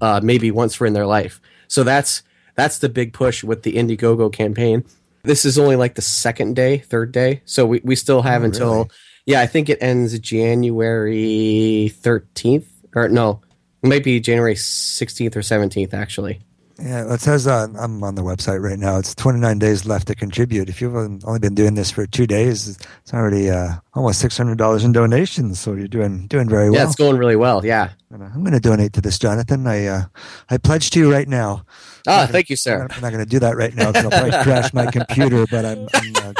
uh, maybe once for in their life. So that's that's the big push with the Indiegogo campaign. This is only like the second day, third day. So we, we still have oh, until, really? Yeah, I think it ends January 13th. Or no, it might be January 16th or 17th, actually. Yeah, it says uh, I'm on the website right now. It's 29 days left to contribute. If you've only been doing this for two days, it's already uh, almost $600 in donations. So you're doing doing very well. Yeah, it's going really well. Yeah, uh, I'm going to donate to this, Jonathan. I uh, I pledge to you right now. Ah, gonna, thank you, sir. I'm not going to do that right now because I'll probably crash my computer. But I'm I'm, uh,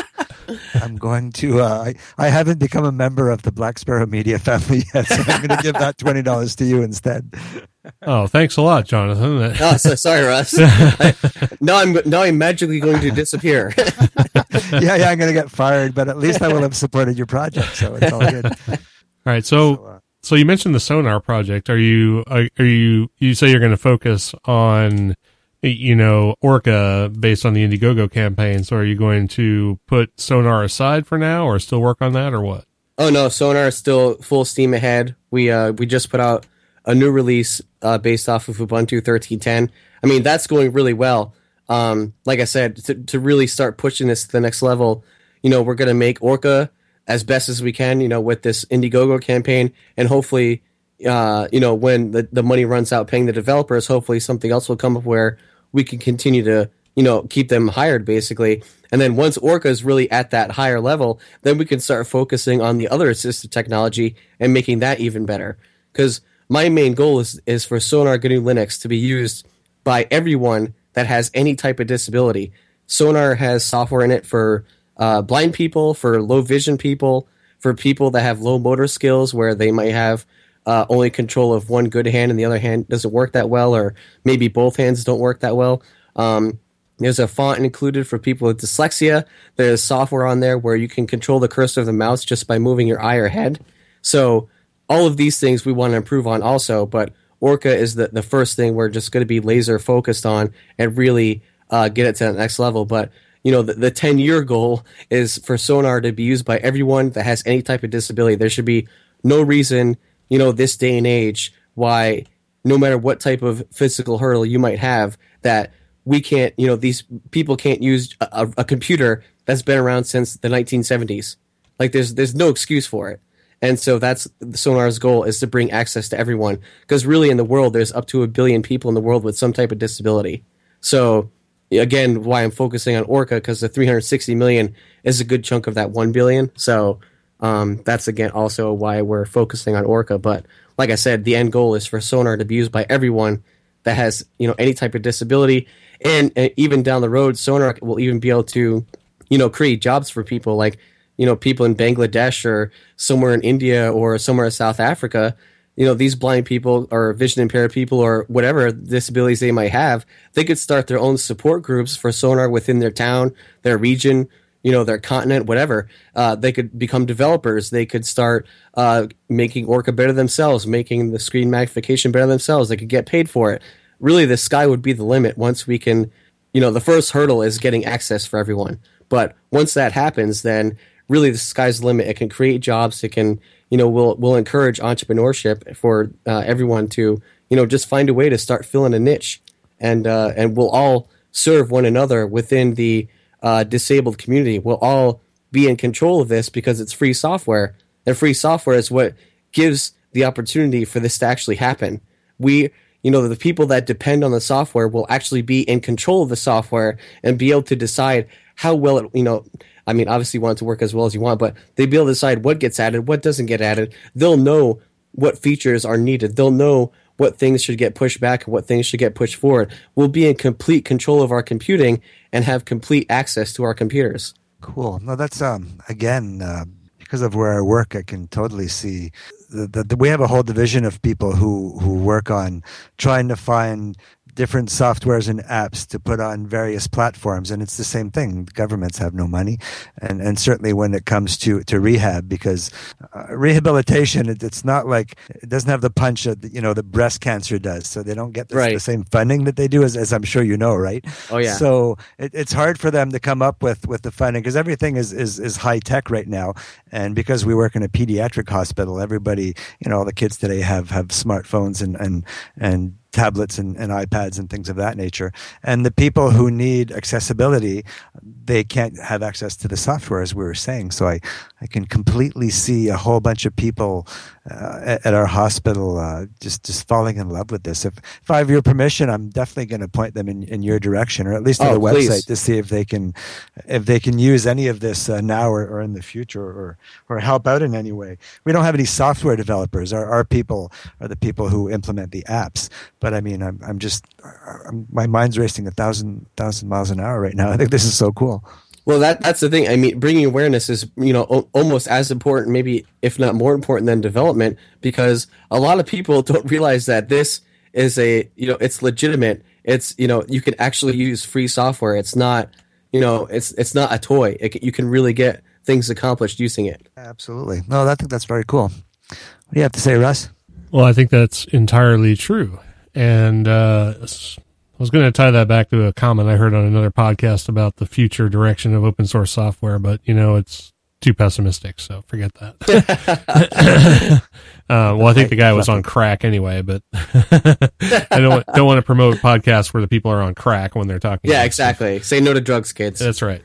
I'm going to. Uh, I I haven't become a member of the Black Sparrow Media family yet, so I'm going to give that twenty dollars to you instead. Oh, thanks a lot, Jonathan. oh, so, sorry, Russ. I, now I'm now I'm magically going to disappear. yeah, yeah, I'm going to get fired, but at least I will have supported your project, so it's all good. All right, so. so uh, so you mentioned the sonar project. Are you are, are you you say you're going to focus on you know Orca based on the Indiegogo campaign? So are you going to put sonar aside for now, or still work on that, or what? Oh no, sonar is still full steam ahead. We uh we just put out a new release uh, based off of Ubuntu 13.10. I mean that's going really well. um, like I said, to, to really start pushing this to the next level, you know, we're going to make Orca as best as we can, you know, with this Indiegogo campaign, and hopefully, uh, you know, when the, the money runs out paying the developers, hopefully something else will come up where we can continue to, you know, keep them hired basically. And then once Orca is really at that higher level, then we can start focusing on the other assistive technology and making that even better. Because my main goal is, is for Sonar GNU Linux to be used by everyone that has any type of disability. Sonar has software in it for uh, blind people, for low vision people, for people that have low motor skills where they might have uh, only control of one good hand and the other hand doesn't work that well, or maybe both hands don't work that well. Um, there's a font included for people with dyslexia. There's software on there where you can control the cursor of the mouse just by moving your eye or head. So all of these things we want to improve on also, but Orca is the, the first thing we're just going to be laser focused on and really uh, get it to the next level. But you know, the, the 10 year goal is for Sonar to be used by everyone that has any type of disability. There should be no reason, you know, this day and age why no matter what type of physical hurdle you might have, that we can't, you know, these people can't use a, a computer that's been around since the 1970s. Like there's there's no excuse for it. And so that's Sonar's goal is to bring access to everyone because really in the world there's up to a billion people in the world with some type of disability. So again, why I'm focusing on Orca because the 360 million is a good chunk of that 1 billion. So um, that's again also why we're focusing on Orca. But like I said, the end goal is for Sonar to be used by everyone that has you know any type of disability, and, and even down the road, Sonar will even be able to you know create jobs for people like you know people in Bangladesh or somewhere in India or somewhere in South Africa you know these blind people or vision impaired people or whatever disabilities they might have they could start their own support groups for sonar within their town their region you know their continent whatever uh, they could become developers. They could start uh, making orca better themselves making the screen magnification better themselves. They could get paid for it. Really the sky would be the limit once we can you know the first hurdle is getting access for everyone. But once that happens then really the sky's the limit. It can create jobs. It can you know, we'll we'll encourage entrepreneurship for uh, everyone to you know just find a way to start filling a niche, and uh, and we'll all serve one another within the uh, disabled community. We'll all be in control of this because it's free software, and free software is what gives the opportunity for this to actually happen. We you know the people that depend on the software will actually be in control of the software and be able to decide how well it you know I mean, obviously you want it to work as well as you want, but they'll be able to decide what gets added, what doesn't get added. They'll know what features are needed. They'll know what things should get pushed back and what things should get pushed forward. We'll be in complete control of our computing and have complete access to our computers. Cool. No, that's um again uh, because of where I work, I can totally see that we have a whole division of people who who work on trying to find different softwares and apps to put on various platforms. And it's the same thing. Governments have no money. And, and certainly when it comes to, to rehab, because uh, rehabilitation, it, it's not like it doesn't have the punch that, you know, the breast cancer does. So they don't get the, right. the same funding that they do, as, as I'm sure you know, right? Oh, yeah. So it, it's hard for them to come up with, with the funding because everything is, is, is high tech right now. And because we work in a pediatric hospital, everybody, you know, all the kids today have, have smartphones and, and, and tablets and, and, iPads and things of that nature. And the people who need accessibility, they can't have access to the software, as we were saying. So I, I can completely see a whole bunch of people uh, at, at, our hospital uh, just just falling in love with this. If if I have your permission, I'm definitely going to point them in, in your direction, or at least to oh, the please. website to see if they can if they can use any of this uh, now or, or in the future, or or help out in any way. We don't have any software developers. Our our people are the people who implement the apps. But I mean, I'm I'm just I'm, my mind's racing a thousand thousand miles an hour right now. I think this is so cool. Well, that that's the thing. I mean, bringing awareness is you know o- almost as important, maybe if not more important than development, because a lot of people don't realize that this is a you know it's legitimate. It's you know you can actually use free software. It's not you know it's it's not a toy. It, you can really get things accomplished using it. Absolutely. No, I think that's very cool. What do you have to say, Russ? Well, I think that's entirely true, and uh, I was going to tie that back to a comment I heard on another podcast about the future direction of open source software, but you know, it's too pessimistic, so forget that. uh, well, I think the guy was on crack anyway, but I don't don't want to promote podcasts where the people are on crack when they're talking. Yeah, about stuff. exactly. Say no to drugs, kids. That's right.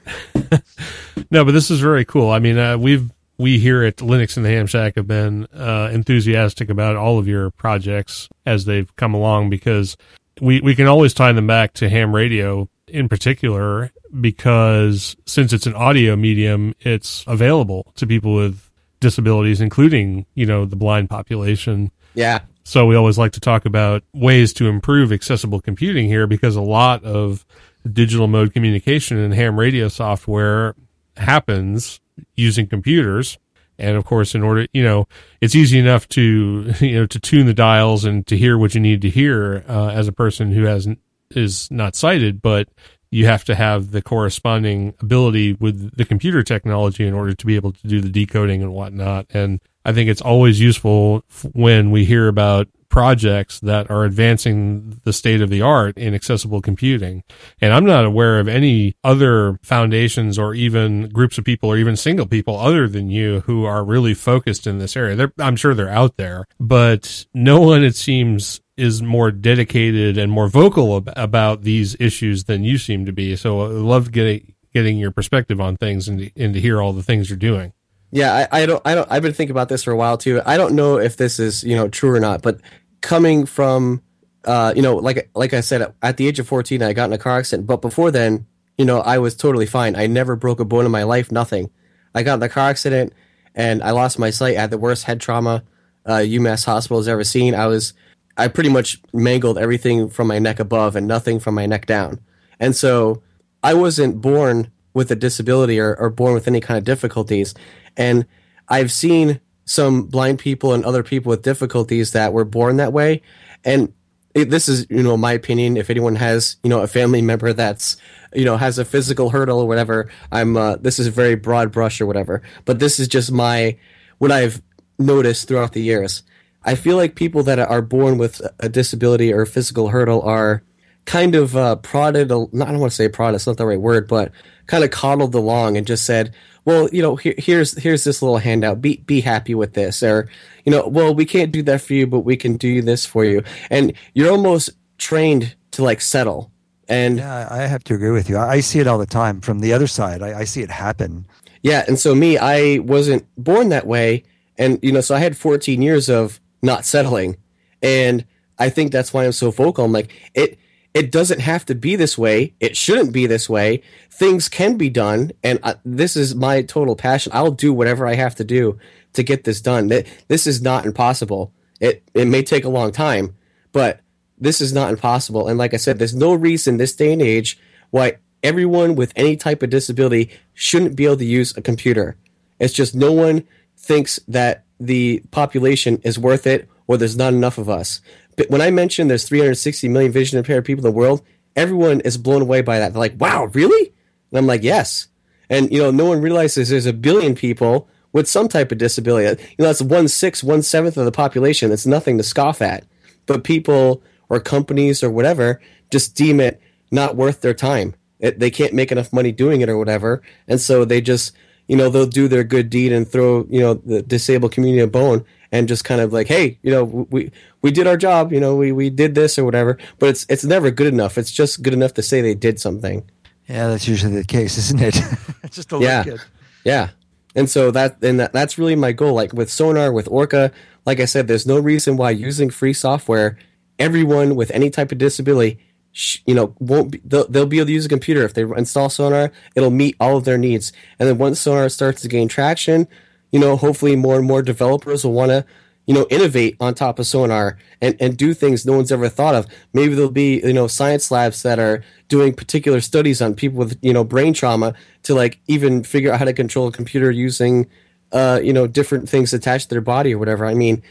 no, but this is very cool. I mean, uh, we've we here at Linux in the Ham Shack have been uh, enthusiastic about all of your projects as they've come along because we we can always tie them back to ham radio in particular because since it's an audio medium, it's available to people with disabilities, including you know the blind population. Yeah. So we always like to talk about ways to improve accessible computing here because a lot of digital mode communication and ham radio software happens using computers. And of course, in order, you know, it's easy enough to, you know, to tune the dials and to hear what you need to hear uh, as a person who has is not sighted, but you have to have the corresponding ability with the computer technology in order to be able to do the decoding and whatnot. And I think it's always useful when we hear about projects that are advancing the state of the art in accessible computing. And I'm not aware of any other foundations or even groups of people or even single people other than you who are really focused in this area. They're, I'm sure they're out there, but no one, it seems, is more dedicated and more vocal ab- about these issues than you seem to be. So I love getting getting your perspective on things and to, and to hear all the things you're doing. Yeah, I, I don't, I don't, I've been thinking about this for a while too. I don't know if this is, you know, true or not, but coming from, uh, you know, like, like I said, at the age of 14, I got in a car accident, but before then, you know, I was totally fine. I never broke a bone in my life, nothing. I got in the car accident and I lost my sight. I had the worst head trauma, uh, UMass hospital has ever seen. I was, I pretty much mangled everything from my neck above and nothing from my neck down. And so I wasn't born with a disability or, or born with any kind of difficulties. And I've seen some blind people and other people with difficulties that were born that way. And it, this is, you know, my opinion. If anyone has, you know, a family member that's, you know, has a physical hurdle or whatever, I'm, uh, this is a very broad brush or whatever. But this is just my, what I've noticed throughout the years. I feel like people that are born with a disability or a physical hurdle are kind of uh, prodded. I don't want to say prodded. It's not the right word, but kind of coddled along and just said, "Well, you know, here, here's here's this little handout. Be be happy with this." Or, you know, well, we can't do that for you, but we can do this for you. And you're almost trained to like settle. And Yeah, I have to agree with you. I I see it all the time from the other side. I, I see it happen. Yeah, and so me, I wasn't born that way, and you know, so I had 14 years of not settling, and I think that's why I'm so vocal. I'm like, it it doesn't have to be this way. It shouldn't be this way. Things can be done, and I, this is my total passion. I'll do whatever I have to do to get this done. This is not impossible. It it may take a long time, but this is not impossible. And like I said, there's no reason this day and age why everyone with any type of disability shouldn't be able to use a computer. It's just no one thinks that the population is worth it or there's not enough of us. But when I mentioned there's 360 million vision impaired people in the world, everyone is blown away by that. They're like, wow, really? And I'm like, yes. And, you know, no one realizes there's a billion people with some type of disability. You know, that's one sixth, one seventh of the population. That's nothing to scoff at. But people or companies or whatever just deem it not worth their time. It, they can't make enough money doing it or whatever. And so they just, you know, they'll do their good deed and throw, you know, the disabled community a bone and just kind of like, hey, you know, we we did our job, you know, we, we did this or whatever. But it's it's never good enough. It's just good enough to say they did something. Yeah, that's usually the case, isn't it? Just to look Yeah. good. Yeah. And so that and that, that's really my goal. Like with Sonar, with Orca, like I said, there's no reason why using free software, everyone with any type of disability, sh- you know, won't be, they'll, they'll be able to use a computer if they install Sonar. It'll meet all of their needs. And then once Sonar starts to gain traction, you know, hopefully more and more developers will want to, you know, innovate on top of Sonar and, and do things no one's ever thought of. Maybe there'll be, you know, science labs that are doing particular studies on people with, you know, brain trauma to like even figure out how to control a computer using, uh, you know, different things attached to their body or whatever. I mean,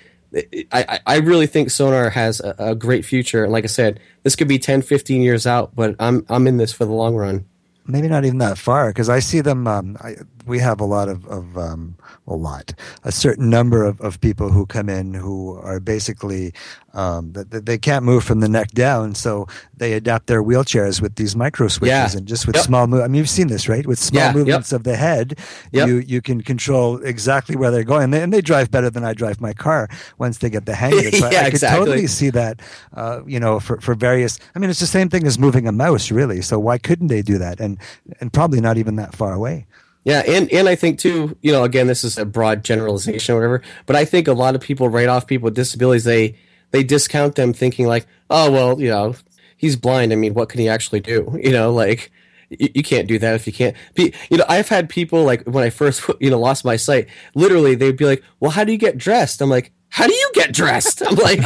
I, I- really think Sonar has a, a great future. And like I said, this could be 10, 15 years out, but I'm, I'm in this for the long run. Maybe not even that far because I see them. Um, I, we have a lot of, of um, a lot, a certain number of, of people who come in who are basically um, that they can't move from the neck down, so they adapt their wheelchairs with these micro switches Yeah. and just with Yep. small. Mo- I mean, you've seen this, right? With small Yeah, yep. movements of the head, Yep. you you can control exactly where they're going, and they, and they drive better than I drive my car once they get the hang of it. So I- Yeah, I, could exactly. totally see that. Uh, you know, for for various. I mean, it's the same thing as moving a mouse, really. So why couldn't they do that? And and probably not even that far away. Yeah, and and I think too, you know, again, this is a broad generalization or whatever, but I think a lot of people write off people with disabilities. They they discount them, thinking like, oh well, you know, he's blind. I mean, what can he actually do? You know, like you, you can't do that if you can't. Be, you know, I've had people like when I first you know lost my sight. Literally, they'd be like, well, how do you get dressed? I'm like. How do you get dressed? I'm like,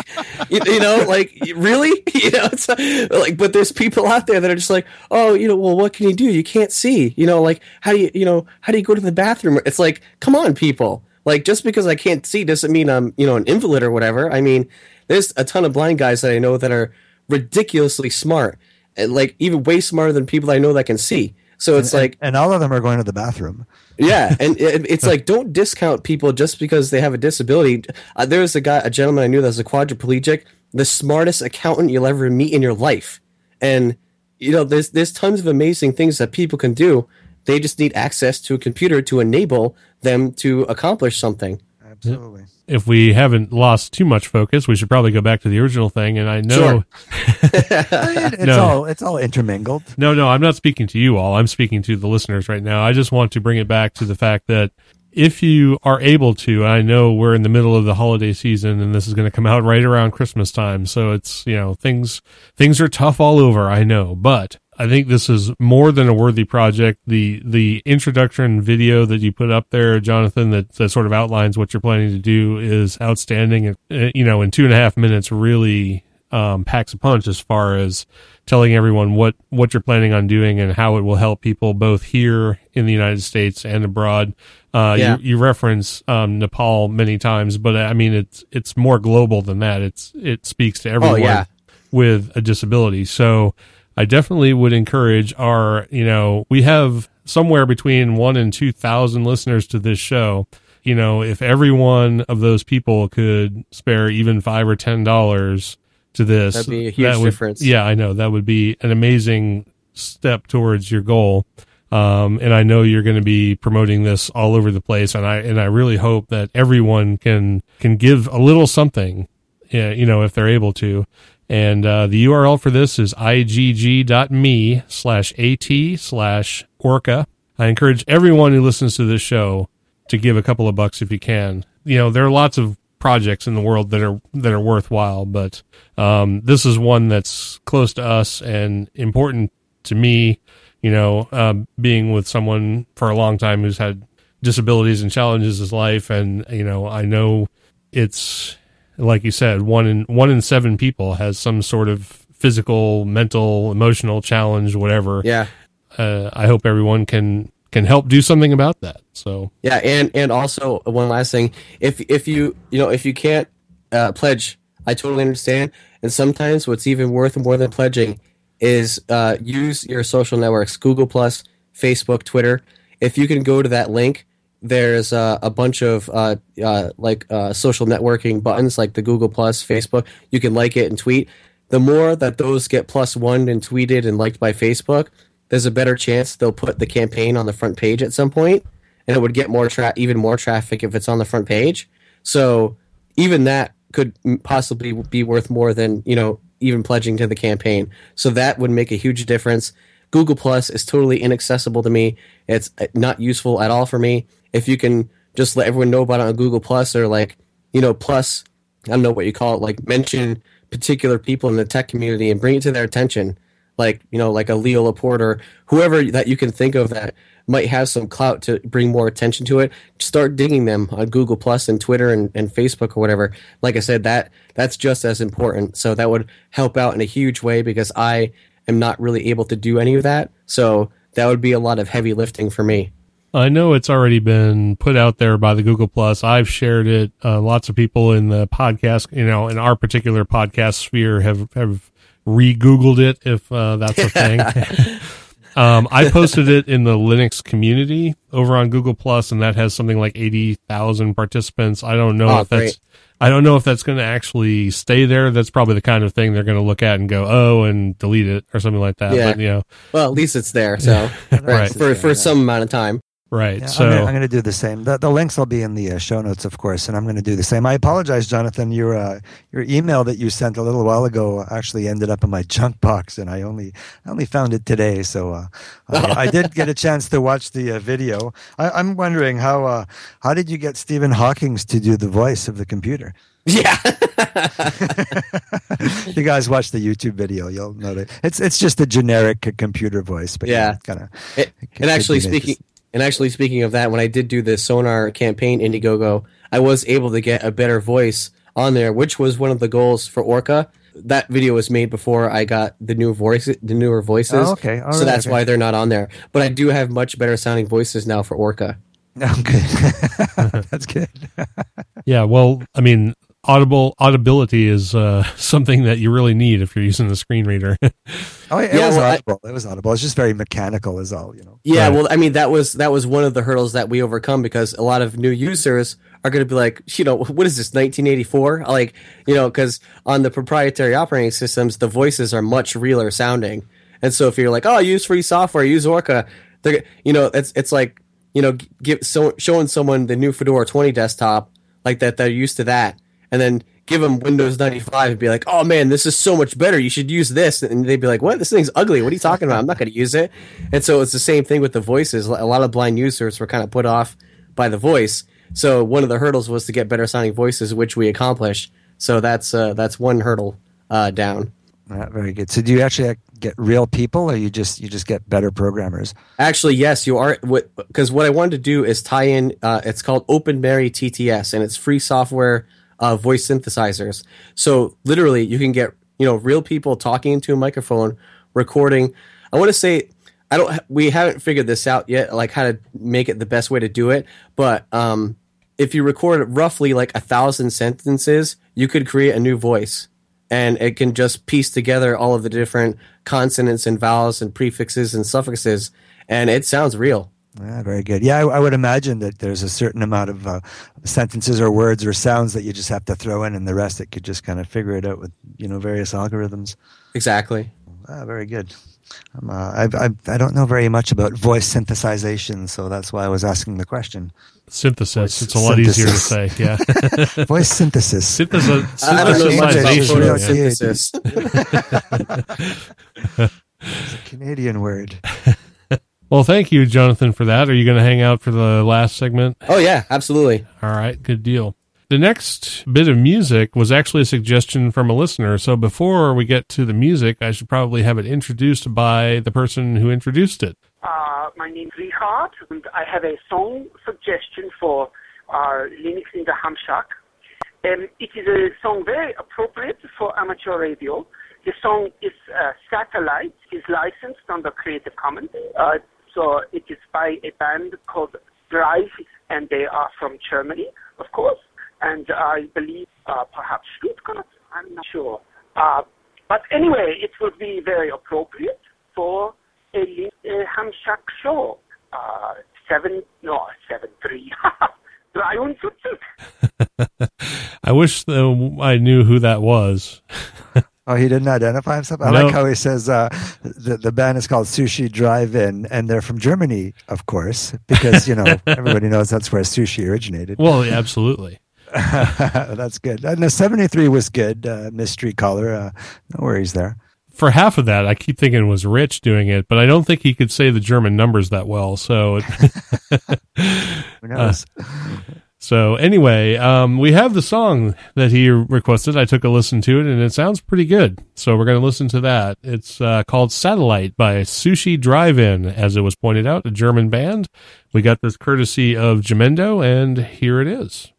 you, you know, like really, you know, it's like, but there's people out there that are just like, oh, you know, well, what can you do? You can't see, you know, like how do you, you know, how do you go to the bathroom? It's like, come on, people. Like just because I can't see doesn't mean I'm, you know, an invalid or whatever. I mean, there's a ton of blind guys that I know that are ridiculously smart, and like even way smarter than people I know that can see. So it's like, and all of them are going to the bathroom. yeah, and it, it's like don't discount people just because they have a disability. Uh, there was a guy, a gentleman I knew that was a quadriplegic, the smartest accountant you'll ever meet in your life, and you know there's there's tons of amazing things that people can do. They just need access to a computer to enable them to accomplish something. Absolutely. If we haven't lost too much focus, we should probably go back to the original thing. And I know, It- it's No. all it's all intermingled. no, no, I'm not speaking to you all. I'm speaking to the listeners right now. I just want to bring it back to the fact that if you are able to, I know we're in the middle of the holiday season and this is going to come out right around Christmas time. So it's, you know, things, things are tough all over. I know, but I think this is more than a worthy project. The, the introduction video that you put up there, Jonathan, that, that sort of outlines what you're planning to do is outstanding. Uh, You know, in two and a half minutes really, um, packs a punch as far as telling everyone what, what you're planning on doing and how it will help people both here in the United States and abroad. Uh, Yeah. you, you reference, um, Nepal many times, but I mean, it's, it's more global than that. It's, it speaks to everyone yeah. with a disability. So I definitely would encourage our, you know, we have somewhere between one and 2,000 listeners to this show. You know, if every one of those people could spare even five or ten dollars to this, That'd be a huge would- difference. Yeah, I know that would be an amazing step towards your goal. Um, and I know you're going to be promoting this all over the place, and I and I really hope that everyone can can give a little something, you know, if they're able to. And uh, the URL for this is igg.me slash at slash orca. I encourage everyone who listens to this show to give a couple of bucks if you can. You know, there are lots of projects in the world that are that are worthwhile, but um, this is one that's close to us and important to me. You know, um, being with someone for a long time who's had disabilities and challenges in his life, and you know, I know it's like you said, one in one in seven people has some sort of physical, mental, emotional challenge, whatever. Yeah. Uh, I hope everyone can can help do something about that. So Yeah, and and also one last thing, if if you you know if you can't uh, pledge, I totally understand. And sometimes what's even worth more than pledging is uh, use your social networks, Google Plus, Facebook, Twitter. If you can go to that link, there's uh, a bunch of uh, uh, like uh, social networking buttons, like the Google Plus, Facebook. You can like it and tweet. The more that those get plus one and tweeted and liked by Facebook, there's a better chance they'll put the campaign on the front page at some point and it would get more tra- even more traffic if it's on the front page. So even that could possibly be worth more than you know even pledging to the campaign. So that would make a huge difference. Google Plus is totally inaccessible to me. It's uh, not useful at all for me. If you can just let everyone know about it on Google Plus or like you know plus I don't know what you call it like mention particular people in the tech community and bring it to their attention. Like you know like a Leo Laporte or whoever that you can think of that might have some clout to bring more attention to it start digging them on google plus and twitter and, and facebook or whatever. Like i said that that's just as important. So that would help out in a huge way because i am not really able to do any of that. So that would be a lot of heavy lifting for me I know it's already been put out there by the Google Plus. I've shared it. Uh, lots of people in the podcast, you know, in our particular podcast sphere have have re-googled it if uh, that's a thing. Um, I posted it in the Linux community over on Google Plus, and that has something like eighty thousand participants. I don't know Oh, if that's. great. I don't know if that's going to actually stay there. That's probably the kind of thing they're going to look at and go, "Oh," and delete it or something like that. Yeah. But you know, Well, at least it's there. So Right. for for some amount of time. Right? Yeah, so I'm, gonna, do the same. The, the links will be in the uh, show notes, of course, and I'm going to do the same. I apologize, Jonathan. Your uh, your email that you sent a little while ago actually ended up in my junk box, and I only I only found it today. So uh, I, I did get a chance to watch the uh, video. I, I'm wondering how uh, how did you get Stephen Hawking's to do the voice of the computer? Yeah. you guys watch the YouTube video, you'll know that it's it's just a generic uh, computer voice, but Yeah. kind of. It- and actually speaking and actually speaking of that, when I did do the sonar campaign Indiegogo, I was able to get a better voice on there, which was one of the goals for Orca. That video was made before I got the new voice, the newer voices. Oh, okay. All so right, that's okay. why they're not on there. But I do have much better sounding voices now for Orca. No, oh, good. that's good. yeah, well, I mean, audible audibility is uh, something that you really need if you're using the screen reader. Oh, it, it Yeah, was well, I- audible. it was audible. It's just very mechanical, is all you know. Yeah, Right. well, I mean that was that was one of the hurdles that we overcome because a lot of new users are going to be like, you know, what is this 1984? Like, you know, because on the proprietary operating systems, the voices are much realer sounding, and so if you're like, oh, use free software, use Orca, they're, you know, it's it's like, you know, give so, showing someone the new Fedora 20 desktop like that, they're used to that, and then give them Windows 95 and be like, oh man, this is so much better. You should use this. And they'd be like, what? This thing's ugly. What are you talking about? I'm not going to use it. And so it's the same thing with the voices. A lot of blind users were kind of put off by the voice. So one of the hurdles was to get better sounding voices, which we accomplished. So that's uh, that's one hurdle uh, down. Very good. So, do you actually get real people, or you just you just get better programmers? Actually, yes, you are. Because what I wanted to do is tie in. Uh, it's called Open Mary TTS, and it's free software uh, voice synthesizers. So literally, you can get you know real people talking into a microphone, recording. I want to say I don't. We haven't figured this out yet, like how to make it the best way to do it. But um, if you record roughly like a thousand sentences, you could create a new voice and it can just piece together all of the different consonants and vowels and prefixes and suffixes, and it sounds real. Yeah, very good. Yeah, I, I would imagine that there's a certain amount of uh, sentences or words or sounds that you just have to throw in, and the rest it could just kind of figure it out with you know various algorithms. Exactly. Ah, very good. Um, uh, I, I I don't know very much about voice synthesization, so that's why I was asking the question. Synthesis. It's a lot easier to say. Yeah. Voice synthesis. Synthesis. I don't know much Synthesization, photosynthesis. It's a Canadian word. Well, thank you, Jonathan, for that. Are you going to hang out for the last segment? oh yeah, absolutely. All right, good deal. The next bit of music was actually a suggestion from a listener. So before we get to the music, I should probably have it introduced by the person who introduced it. Uh, my name is Richard, and I have a song suggestion for uh, Linux in the Ham Shack. Um, it is a song very appropriate for amateur radio. The song is uh, Satellite. It is licensed under Creative Commons. Uh, so it is by a band called Drive, and they are from Germany, of course. And I believe uh, perhaps Stuttgart. I'm not sure. Uh, but anyway, it would be very appropriate for a, a show. Uh, seven, no, seven, three. 73. I wish uh, I knew who that was. Oh, he didn't identify himself. I No. like how he says uh, the the band is called Sushi Drive-In, and they're from Germany, of course, because you know everybody knows that's where sushi originated. Well, yeah, absolutely. that's good. And the seventy three was good. Uh, mystery caller. Uh, no worries there. For half of that, I keep thinking it was Rich doing it, but I don't think he could say the German numbers that well. So, Who knows? So anyway, um, we have the song that he requested. I took a listen to it, and it sounds pretty good. So we're going to listen to that. It's uh, called "Satellite" by Sushi Drive-In, as it was pointed out, a German band. We got this courtesy of Jamendo, and here it is.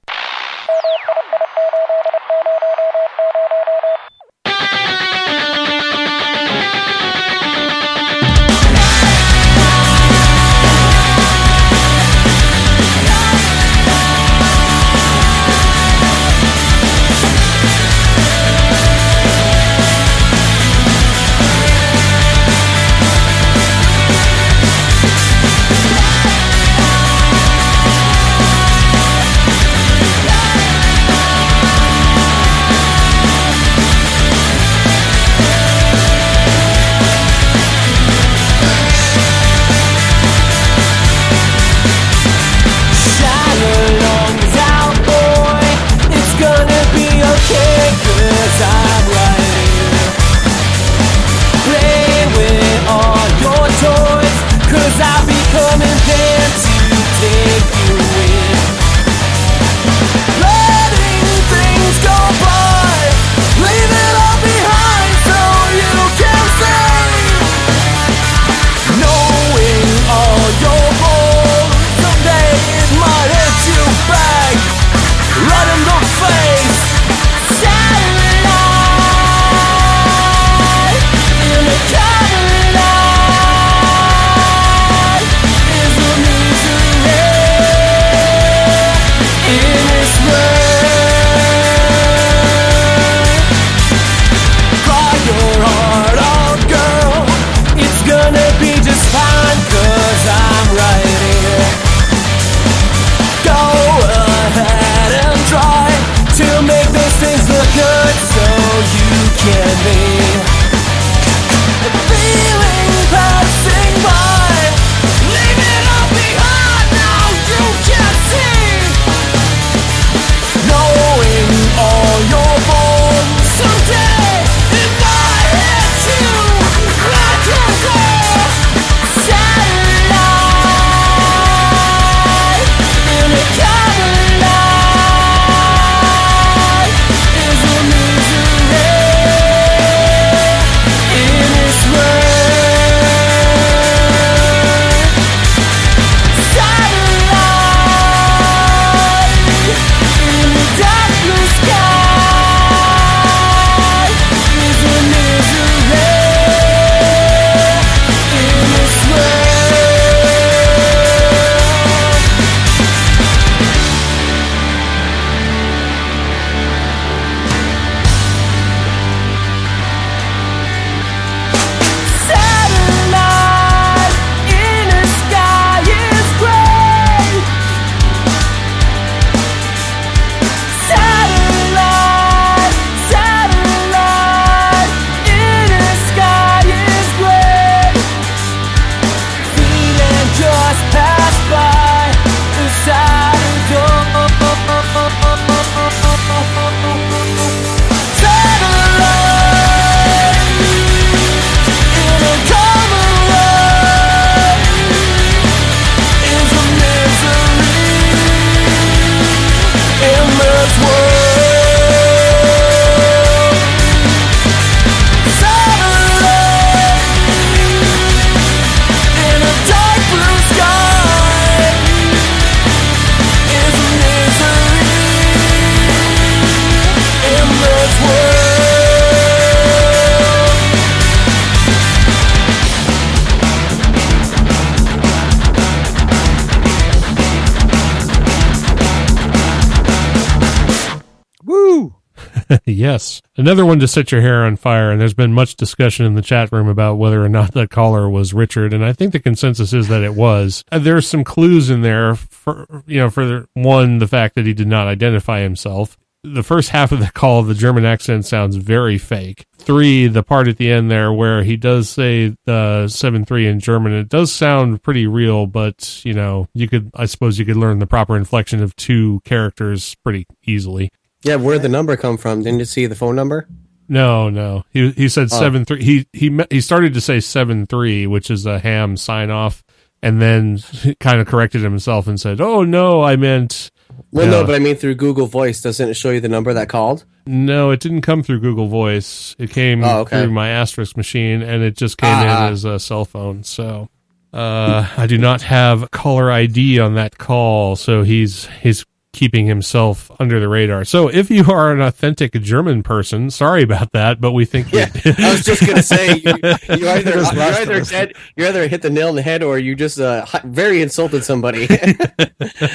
Yes. Another one to set your hair on fire. And there's been much discussion in the chat room about whether or not that caller was Richard. And I think the consensus is that it was. Uh, There's some clues in there for, you know, for one, the fact that he did not identify himself. The first half of the call, the German accent sounds very fake. Three, the part at the end there where he does say the seven three in German, it does sound pretty real, but you know, you could, I suppose, you could learn the proper inflection of two characters pretty easily. Yeah, where'd the number come from? Didn't you see the phone number? No, no. He he said Oh. seven three. He he he started to say seven three, which is a ham sign off, and then kind of corrected himself and said, "Oh no, I meant Well, Yeah. no, but I mean through Google Voice. Doesn't it show you the number that called? no." It didn't come through Google Voice. It came Oh, okay. through my asterisk machine, and it just came Ah. in as a cell phone. So. Uh, I do not have caller ID on that call, so he's he's keeping himself under the radar. So if you are an authentic German person, sorry about that, but we think Yeah, I was just gonna say you, you either you're either dead, you either hit the nail on the head, or you just uh, very insulted somebody.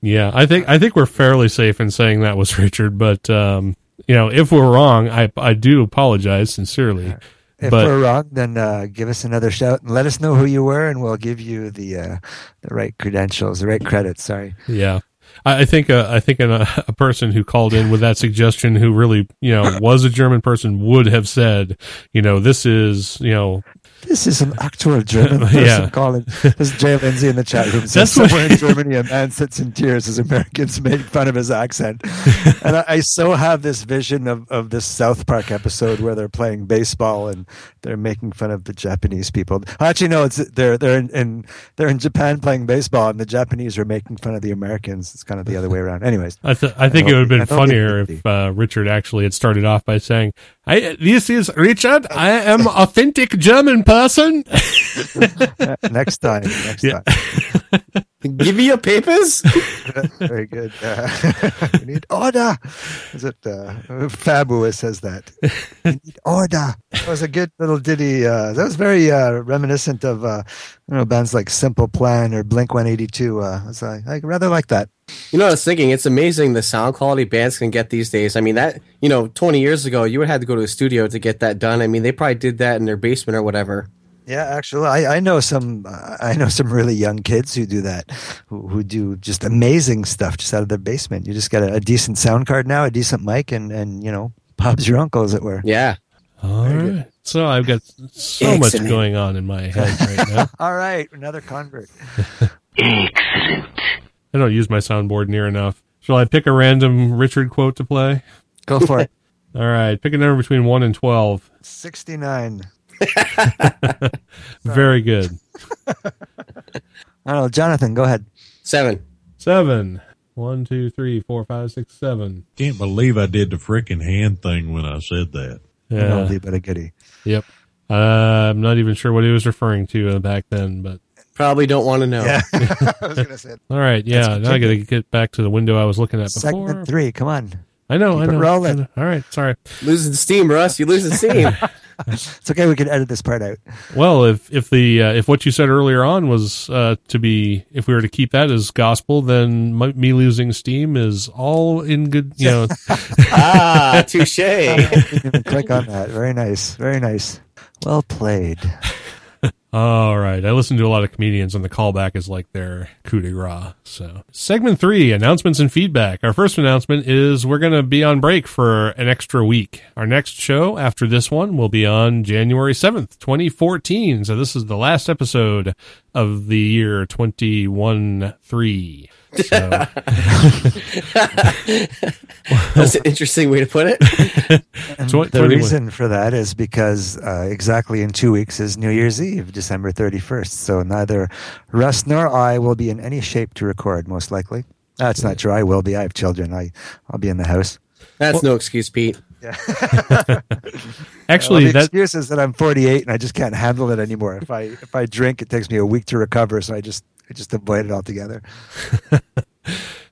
Yeah, I think I think we're fairly safe in saying that was Richard, but um, you know, if we're wrong, I I do apologize sincerely. If But- we're wrong, then uh, give us another shout and let us know who you were, and we'll give you the uh, the right credentials, the right credits. Sorry. Yeah. I think uh, I think an, uh, a person who called in with that suggestion, who really you know was a German person, would have said, you know, this is you know This is an actual German person Yeah. calling. This is Jay Lindsay in the chat room. Says That's somewhere in Germany, a man sits in tears as Americans make fun of his accent. and I, I so have this vision of, of this South Park episode where they're playing baseball and they're making fun of the Japanese people. Actually, no, it's they're they're in, in they're in Japan playing baseball, and the Japanese are making fun of the Americans. It's kind of the other way around. Anyways, I, th- I think it would have been I funnier if uh, Richard actually had started off by saying, I, "This is Richard. I am authentic German person." Next time, next Yeah. time. Give me your papers. Very good. Uh, we need order. Is it uh, Fabulous says that? We need order. That was a good little ditty. Uh, that was very uh, reminiscent of uh, you know bands like Simple Plan or Blink One Eighty Two. Uh, I was, uh, I rather like that. You know, I was thinking it's amazing the sound quality bands can get these days. I mean, that you know, 20 years ago, you would have had to go to a studio to get that done. I mean, they probably did that in their basement or whatever. Yeah, actually, I, I know some. Uh, I know some really young kids who do that, who, who do just amazing stuff just out of their basement. You just got a, a decent sound card now, a decent mic, and and you know, Bob's your uncle, as it were. Yeah. All right. So I've got so much going on in my head right now. All right, another convert. Excellent. I don't use my soundboard near enough. Shall I pick a random Richard quote to play? Go for it. All right, pick a number between one and twelve. Sixty-nine. Very good. I don't know, Jonathan. Go ahead. Seven. Seven. One, two, three, four, five, six, seven. Can't believe I did the freaking hand thing when I said that. An Yeah. oldie but a goodie. Yep. Uh, I'm not even sure what he was referring to uh, back then, but Probably don't want to know. Yeah, I was gonna say all right. Yeah. Let's Now I got to get back to the window I was looking at before. segment three. Come on, I know. Keep I it know. rolling. All right. Sorry. Losing steam, Russ. You're losing steam. it's okay. We can edit this part out. Well, if if the uh, if what you said earlier on was uh, to be if we were to keep that as gospel, then my, me losing steam is all in good. You know. ah, touche. Click on that. Very nice. Very nice. Well played. All right. I listen to a lot of comedians, and the callback is like their coup de grace. So, segment three announcements and feedback. Our first announcement is we're going to be on break for an extra week. Our next show after this one will be on January 7th, 2014. So, this is the last episode of the year 21 3. So, That's an interesting way to put it. And Tw- the reason for that is because uh, exactly in two weeks is New Year's Eve, December 31st. So neither Russ nor I will be in any shape to record, most likely. That's not true. I will be. I have children. I, I'll be in the house. That's no excuse, Pete. actually, well, the that excuse is that I'm 48 and I just can't handle it anymore. If I if I drink, it takes me a week to recover. So I just I just avoid it altogether.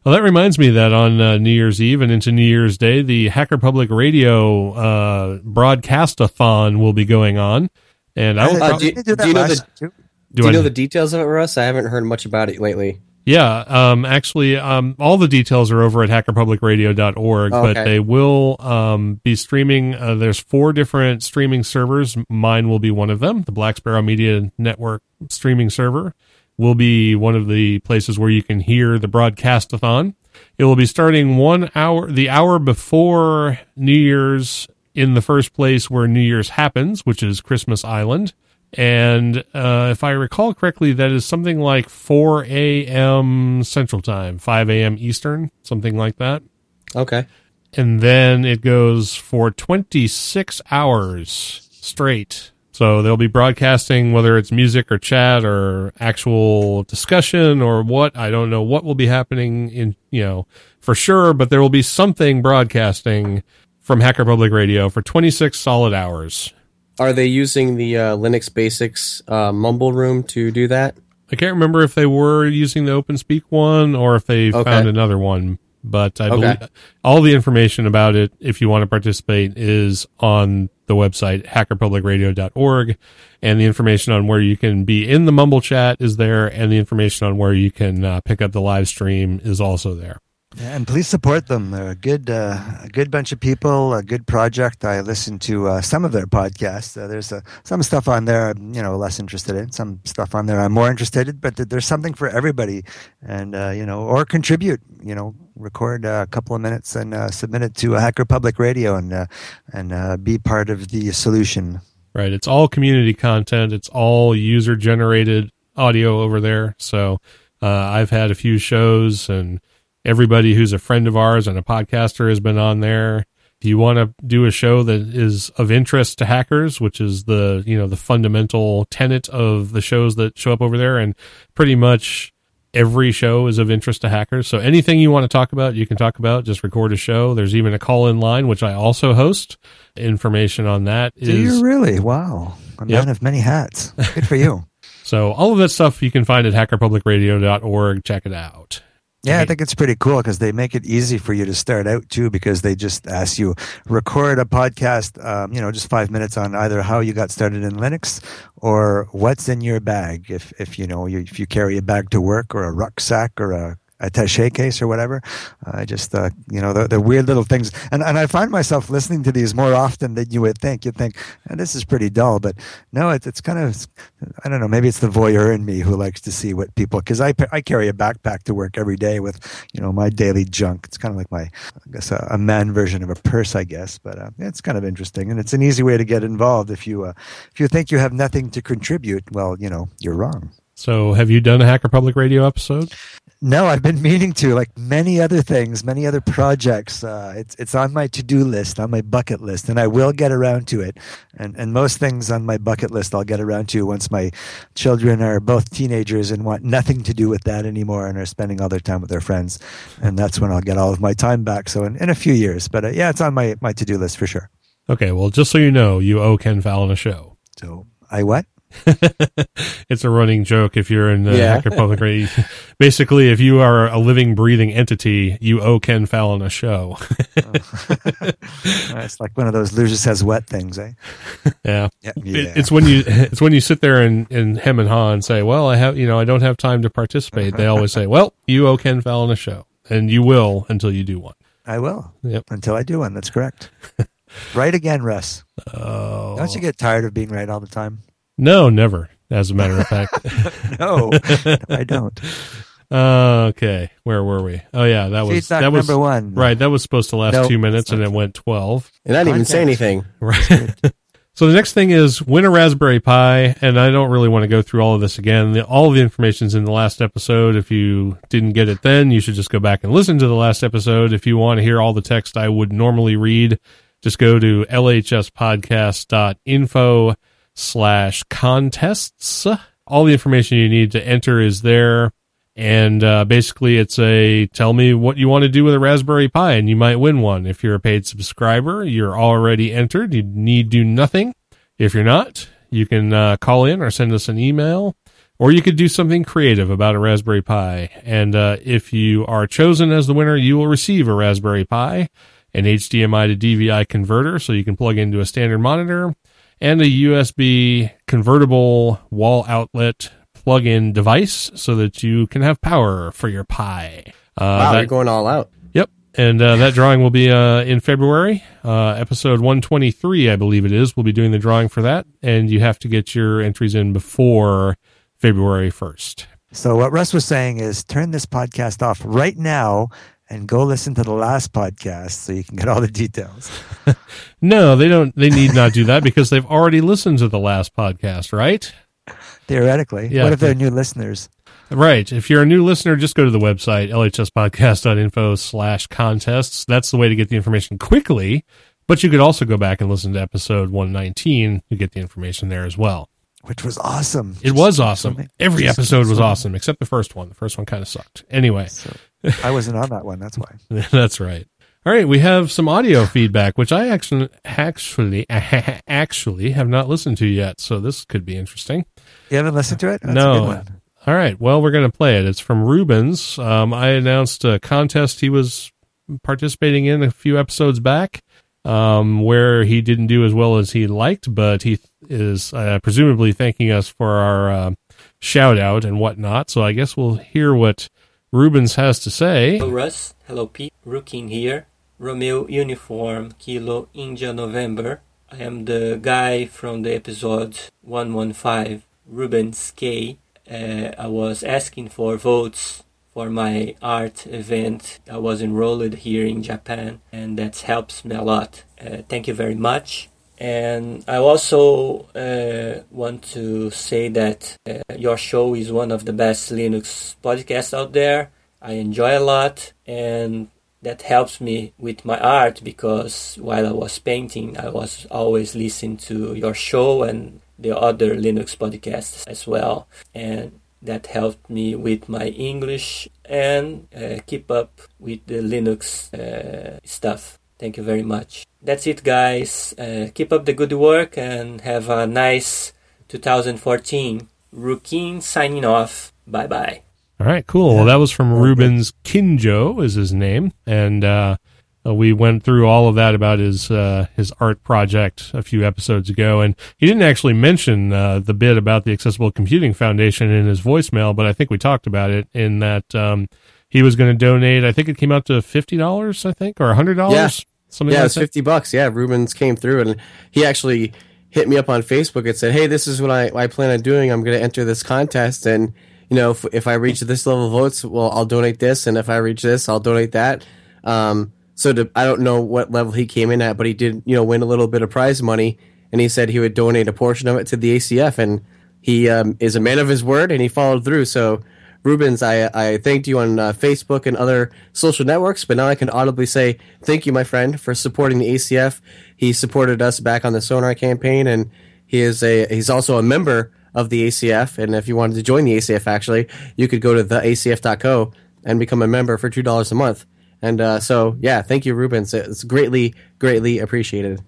Well, that reminds me that on uh, New Year's Eve and into New Year's Day, the Hacker Public Radio uh, broadcast-a-thon will be going on. And I will Uh, prob- do- Didn't do you know the- year, too? Do, I- you know the details of it, Russ? I haven't heard much about it lately. Yeah, um, actually, um, all the details are over at hackerpublicradio.org, Oh, but they will um, be streaming. Uh, there's four different streaming servers. Mine will be one of them. The Black Sparrow Media Network streaming server will be one of the places where you can hear the broadcastathon. It will be starting one hour, the hour before New Year's in the first place where New Year's happens, which is Christmas Island. And uh, if I recall correctly, that is something like 4 a.m. Central Time, 5 a.m. Eastern, something like that. Okay. And then it goes for 26 hours straight. So they'll be broadcasting whether it's music or chat or actual discussion or what. I don't know what will be happening in, you know, for sure, but there will be something broadcasting from Hacker Public Radio for 26 solid hours. Are they using the uh, Linux Basics uh, Mumble Room to do that? I can't remember if they were using the OpenSpeak one or if they Okay. found another one, but I Okay. believe all the information about it, if you want to participate, is on the website hackerpublicradio.org, and the information on where you can be in the Mumble chat is there, and the information on where you can uh, pick up the live stream is also there. And please support them. They're a good, uh, a good bunch of people, a good project. I listen to uh, some of their podcasts. Uh, there's uh, some stuff on there I'm, you know, less interested in. Some stuff on there I'm more interested in. But th- there's something for everybody, and uh, you know, or contribute. You know, record uh, a couple of minutes and submit it to Hacker Public Radio, and and be part of the solution. Right. It's all community content. It's all user generated audio over there. So I've had a few shows and everybody who's a friend of ours and a podcaster has been on there. If you want to do a show that is of interest to hackers, which is the, you know, the fundamental tenet of the shows that show up over there and pretty much every show is of interest to hackers. So anything you want to talk about, you can talk about. Just record a show. There's even a call in line, which I also host. Information on that is Do you really? Wow, a Yep. man of many hats. Good for you. so all of that stuff you can find at hackerpublicradio.org. Check it out. Yeah, I think it's pretty cool because they make it easy for you to start out too. Because they just ask you record a podcast, um, you know, just five minutes on either how you got started in Linux or what's in your bag. If if you know you, if you carry a bag to work or a rucksack or a attaché case or whatever. I just, uh, you know, the, the weird little things. And, and I find myself listening to these more often than you would think. You'd think, "Eh, this is pretty dull, but no, it's, it's kind of, I don't know, maybe it's the voyeur in me who likes to see what people, cause I, I carry a backpack to work every day with, you know, my daily junk. It's kind of like my, I guess, a, a man version of a purse, I guess, but uh, it's kind of interesting. And it's an easy way to get involved. If you, uh, if you think you have nothing to contribute, well, you know, you're wrong. So have you done a Hacker Public Radio episode? No, I've been meaning to, like many other things, many other projects. Uh, it's it's on my to do list, on my bucket list, and I will get around to it. And and most things on my bucket list, I'll get around to once my children are both teenagers and want nothing to do with that anymore, and are spending all their time with their friends. And that's when I'll get all of my time back. So in, in a few years, but uh, yeah, it's on my my to do list for sure. Okay, well, just so you know, you owe Ken Fallon a show. So I what? it's a running joke if you're in the Yeah. Hacker Public Radio. Basically, if you are a living, breathing entity, you owe Ken Fallon a show. Uh, it's like one of those Lucia says wet things, eh? yeah. Yeah, It- it's when you it's when you sit there and, and hem and haw and say, "Well, I have you know I don't have time to participate." They always say, "Well, you owe Ken Fallon a show," and you will until you do one. I will. Yep. Until I do one. That's correct. right again, Russ. Oh, Don't you get tired of being right all the time? No, never. As a matter of fact. No, no, I don't. Uh, okay, where were we? Oh yeah, that was that was number one. right. That was supposed to last No, two minutes, and it went twelve. And I didn't even say anything. Right. so the next thing is win a Raspberry Pi, and I don't really want to go through all of this again. The, all of the information's in the last episode. If you didn't get it then, you should just go back and listen to the last episode. If you want to hear all the text I would normally read, just go to lhspodcast.info slash contests. All the information you need to enter is there. And uh, basically, it's a tell me what you want to do with a Raspberry Pi, and you might win one. If you're a paid subscriber, you're already entered. You need do nothing. If you're not, you can uh, call in or send us an email, or you could do something creative about a Raspberry Pi. And uh, if you are chosen as the winner, you will receive a Raspberry Pi, an HDMI to DVI converter, so you can plug into a standard monitor, and a USB convertible wall outlet plug-in device so that you can have power for your Pi. Uh, wow, that- you're going all out. Yep. And uh, that drawing will be uh, in February. Uh, episode 123, I believe it is. We'll be doing the drawing for that. And you have to get your entries in before February 1st. So what Russ was saying is turn this podcast off right now and go listen to the last podcast so you can get all the details. No, they don't. They need not do that because they've already listened to the last podcast, right? Theoretically. Yeah. What if they're new listeners? Right. If you're a new listener, just go to the website, lhspodcast.info slash contests. That's the way to get the information quickly. But you could also go back and listen to episode 119 to get the information there as well. Which was awesome. It was awesome. Every episode was awesome, except the first one. The first one kind of sucked. Anyway, So I wasn't on that one. That's why. that's right. All right, we have some audio feedback, which I actually actually actually have not listened to yet, so this could be interesting. You haven't listened to it? That's No. A good one. All right, well, we're going to play it. It's from Rubens. Um, I announced a contest he was participating in a few episodes back, um, where he didn't do as well as he liked, but he is uh, presumably thanking us for our uh, shout out and whatnot. So I guess we'll hear what Rubens has to say. Hello Russ, hello Pete, Rukin here. Romeo Uniform, Kilo India November. I am the guy from the episode 115, Rubens K. Uh, I was asking for votes for my art event. I was enrolled here in Japan, and that helps me a lot. Uh, thank you very much. And I also uh, want to say that uh, your show is one of the best Linux podcasts out there. I enjoy a lot, and that helps me with my art because while I was painting, I was always listening to your show and the other Linux podcasts as well. And that helped me with my English and uh, keep up with the Linux uh, stuff. Thank you very much. That's it, guys. Uh, keep up the good work and have a nice 2014. Rukin signing off. Bye bye. All right, cool. Well, that was from Rubens Kinjo is his name, and uh, we went through all of that about his uh, his art project a few episodes ago, and he didn't actually mention uh, the bit about the Accessible Computing Foundation in his voicemail, but I think we talked about it in that um, he was going to donate. I think it came out to fifty dollars, I think, or hundred dollars, Yeah. something yeah, like it's that. fifty bucks. Yeah, Rubens came through and he actually hit me up on Facebook and said, "Hey, this is what I, I plan on doing. I'm going to enter this contest, and you know, if, if I reach this level of votes, well, I'll donate this, and if I reach this, I'll donate that." Um, so to, I don't know what level he came in at, but he did, you know, win a little bit of prize money, and he said he would donate a portion of it to the ACF, and he um, is a man of his word, and he followed through. So. Rubens, I, I thanked you on uh, Facebook and other social networks, but now I can audibly say thank you, my friend, for supporting the ACF. He supported us back on the Sonar campaign, and he is a he's also a member of the ACF. And if you wanted to join the ACF, actually, you could go to theacf.co and become a member for two dollars a month. And uh, so, yeah, thank you, Rubens. It's greatly, greatly appreciated.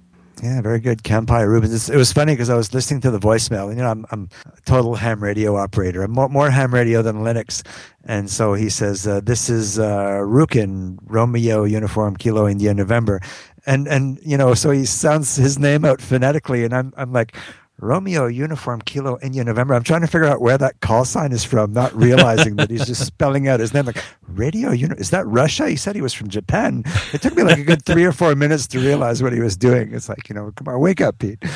Yeah, very good. Campi Rubens. It's, it was funny because I was listening to the voicemail. And, you know, I'm, I'm a total ham radio operator. I'm more, more ham radio than Linux. And so he says, uh, this is uh, Rukin, Romeo Uniform Kilo India November. And, and, you know, so he sounds his name out phonetically. And I'm, I'm like, Romeo Uniform Kilo India November. I'm trying to figure out where that call sign is from, not realizing that he's just spelling out his name like Radio Uni. Is that Russia? He said he was from Japan. It took me like a good three or four minutes to realize what he was doing. It's like, you know, come on, wake up, Pete.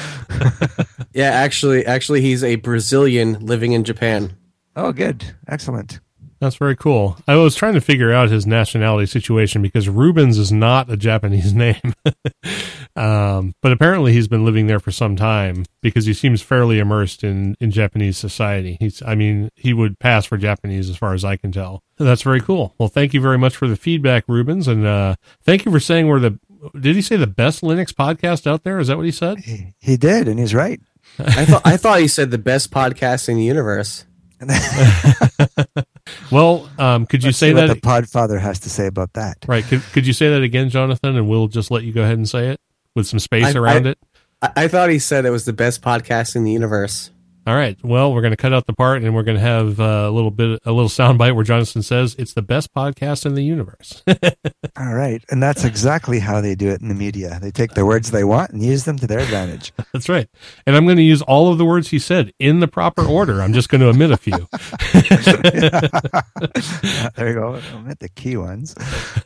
Yeah, actually, actually, he's a Brazilian living in Japan. Oh, good. Excellent. That's very cool. I was trying to figure out his nationality situation because Rubens is not a Japanese name. um, but apparently he's been living there for some time because he seems fairly immersed in, in Japanese society. He's, I mean, he would pass for Japanese as far as I can tell. That's very cool. Well, thank you very much for the feedback, Rubens. And, uh, thank you for saying we're the, did he say the best Linux podcast out there? Is that what he said? He, he did, and he's right. I thought I thought he said the best podcast in the universe. Well, um, could you Let's say see what that? the Podfather has to say about that? right. Could, could you say that again, Jonathan? And we'll just let you go ahead and say it with some space I- around I- it. I, I thought he said it was the best podcast in the universe. All right. Well, we're going to cut out the part, and we're going to have uh, a little bit, a little soundbite where Jonathan says it's the best podcast in the universe. All right, and that's exactly how they do it in the media. They take the words they want and use them to their advantage. That's right. And I'm going to use all of the words he said in the proper order. I'm just going to omit a few. Yeah, there you go. Omit the key ones.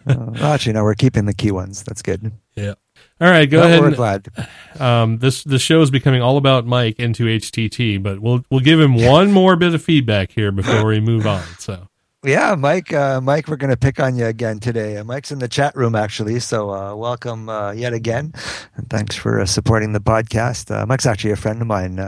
Uh, actually, no, we're keeping the key ones. That's good. yeah. All right. Go Well, ahead. We're and- glad. um, this the show is becoming all about Mike N2HTT, but we'll we'll give him one more bit of feedback here before we move on. So Yeah, Mike. Uh, Mike, we're going to pick on you again today. Uh, Mike's in the chat room actually, so uh, welcome uh, yet again, and thanks for uh, supporting the podcast. Uh, Mike's actually a friend of mine.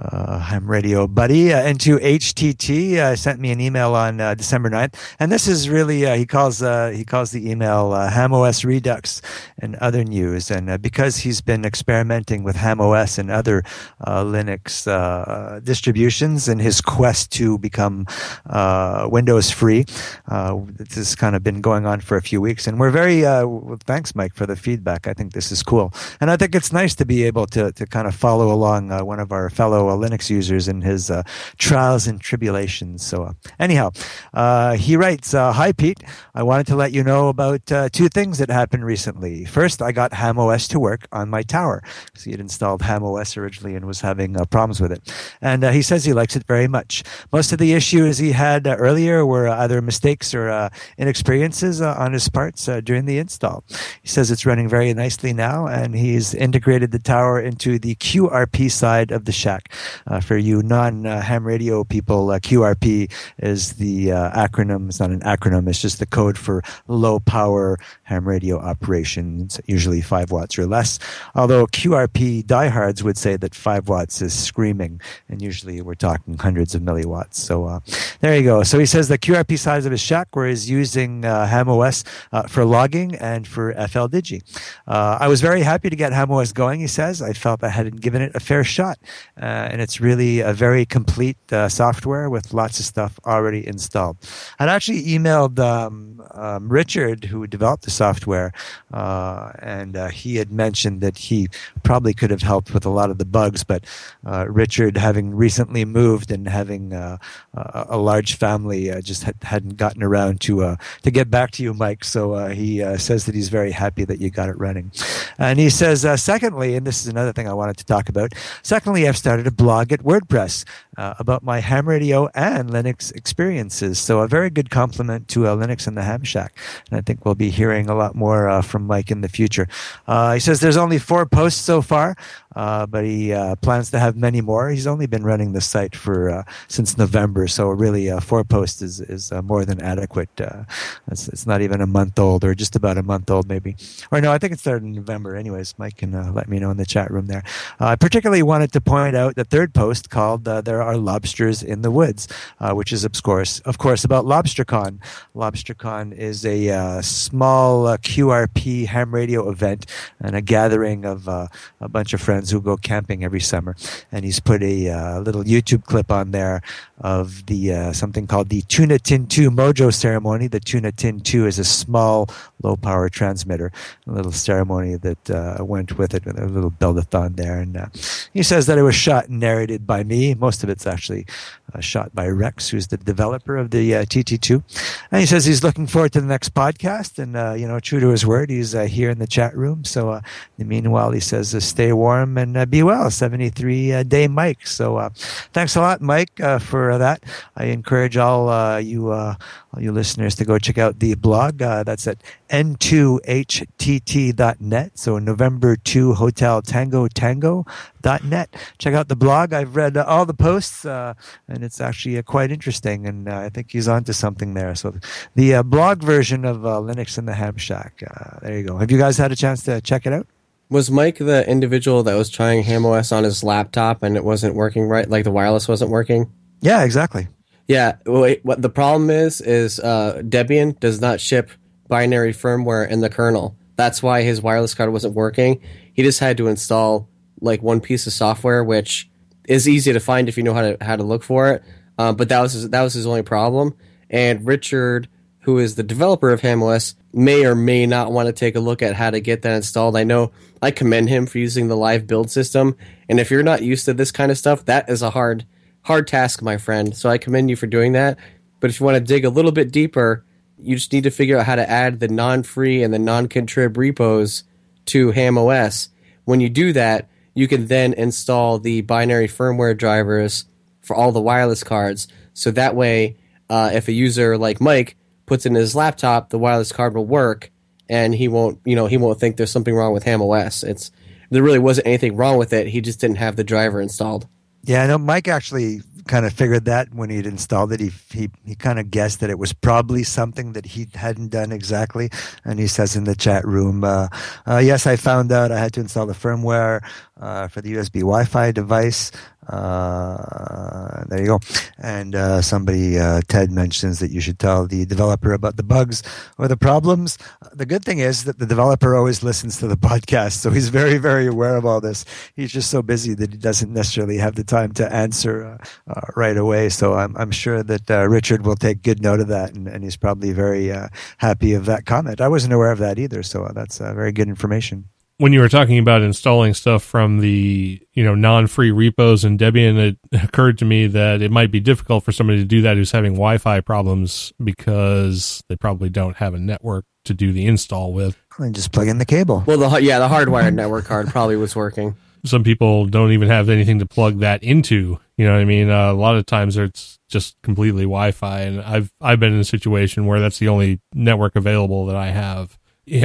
Uh, I'm radio buddy uh, N2HTT. Uh, sent me an email on uh, December 9th, and this is really uh, he calls uh, he calls the email uh, HamOS Redux and other news. And because he's been experimenting with HamOS and other uh, Linux uh, distributions in his quest to become uh, Windows free, this has kind of been going on for a few weeks. And we're very uh, well, thanks, Mike, for the feedback. I think this is cool, and I think it's nice to be able to to kind of follow along one of our fellow uh, Linux users in his uh, trials and tribulations. So, uh, anyhow, uh, he writes, uh, "Hi Pete, I wanted to let you know about two things that happened recently. First, I got HamOS to work on my tower because he had installed HamOS originally and was having problems with it. And he says he likes it very much. Most of the issues he had earlier were either mistakes or inexperiences on his parts during the install. He says it's running very nicely now, and he's integrated the tower into the QRP side of the shack. Uh, for you non-ham radio people, uh, QRP is the uh, acronym. It's not an acronym. It's just the code for low power ham radio operations, usually five watts or less. Although QRP diehards would say that five watts is screaming, and usually we're talking hundreds of milliwatts. So uh, there you go. So he says the QRP size of his shack where he's using uh, HamOS uh, for logging and for FLDigi. Uh, I was very happy to get HamOS going. He says I felt I hadn't given it a fair shot, uh, and it's really a very complete uh, software with lots of stuff already installed. I'd actually emailed um, um, Richard, who developed the software, uh, and uh, he had mentioned that he probably could have helped with a lot of the bugs, but uh, Richard, having recently moved and having uh, a large family, uh, just had, hadn't gotten around to uh, to get back to you, Mike. So uh, he uh, says that he's very happy that you got it running, and he says, uh, secondly, and this is another thing I wanted to talk about. Secondly, I've started a blog at WordPress uh, about my ham radio and Linux experiences. So a very good compliment to uh, Linux and the Ham Shack. And I think we'll be hearing a lot more uh, from Mike in the future. Uh, he says there's only four posts so far, uh, but he uh, plans to have many more. He's only been running the site for since November, so really four posts is is more than adequate. Uh, it's, it's not even a month old, or just about a month old, maybe. Or no, I think it started in November. Anyways, Mike can let me know in the chat room there. I particularly wanted to point out the third post called "There Are Lobsters in the Woods," uh, which is of course, of course, about LobsterCon. LobsterCon is a uh, small uh, QRP ham radio event and a gathering of uh, a bunch of friends who go camping every summer. And he's put a uh, little YouTube clip on there of the uh, something called the Tuna Tin 2 Mojo ceremony. The Tuna Tin 2 is a small, low power transmitter, a little ceremony that went with it, a little build-a-thon there. And he says that it was shot and narrated by me. Most of it's actually uh, shot by Rex, who's the developer of the uh, TT2. And he says he's looking forward to the next podcast. And, uh, you know, true to his word, he's uh, here in the chat room. So, uh, meanwhile, he says, uh, stay warm and be well. 73 uh, day Mike. So, thanks a lot, Mike, for that. I encourage all you all you listeners to go check out the blog. That's at n2htt.net. So November 2 Hotel Tango Tango net. Check out the blog. I've read uh, all the posts, uh, and it's actually uh, quite interesting. And uh, I think he's onto something there. So the uh, blog version of uh, Linux in the Ham Shack. Uh, there you go. Have you guys had a chance to check it out? Was Mike the individual that was trying HamOS on his laptop and it wasn't working right? Like the wireless wasn't working? Yeah, exactly. Yeah. Wait, what the problem is is uh, Debian does not ship binary firmware in the kernel. That's why his wireless card wasn't working. He just had to install like one piece of software, which is easy to find if you know how to how to look for it. Uh, but that was his, that was his only problem. And Richard, who is the developer of HamOS, may or may not want to take a look at how to get that installed. I know I commend him for using the live build system, and if you're not used to this kind of stuff, that is a hard hard task, my friend. So I commend you for doing that. But if you want to dig a little bit deeper, you just need to figure out how to add the non-free and the non-contrib repos to HamOS. When you do that, you can then install the binary firmware drivers for all the wireless cards. So that way, uh, if a user like Mike puts in his laptop, the wireless card will work, and he won't, you know, he won't think there's something wrong with HamOS. It's there really wasn't anything wrong with it. He just didn't have the driver installed. Yeah, I know Mike actually kind of figured that when he'd installed it. He he he kind of guessed that it was probably something that he hadn't done exactly. And he says in the chat room, uh, uh, "Yes, I found out I had to install the firmware uh, for the USB Wi-Fi device. Uh, there you go. And uh, somebody, uh, Ted, mentions that you should tell the developer about the bugs or the problems. The good thing is that the developer always listens to the podcast, so he's very, very aware of all this. He's just so busy that he doesn't necessarily have the time to answer uh, uh, right away. So I'm, I'm sure that Richard will take good note of that, and, and he's probably very happy of that comment. I wasn't aware of that either, so that's very good information when you were talking about installing stuff from the you know non-free repos in Debian, it occurred to me that it might be difficult for somebody to do that who's having Wi-Fi problems because they probably don't have a network to do the install with. And just plug in the cable. Well, the yeah, the hardwired network card probably was working. Some people don't even have anything to plug that into. You know what I mean? Uh, a lot of times it's just completely Wi-Fi, and I've I've been in a situation where that's the only network available that I have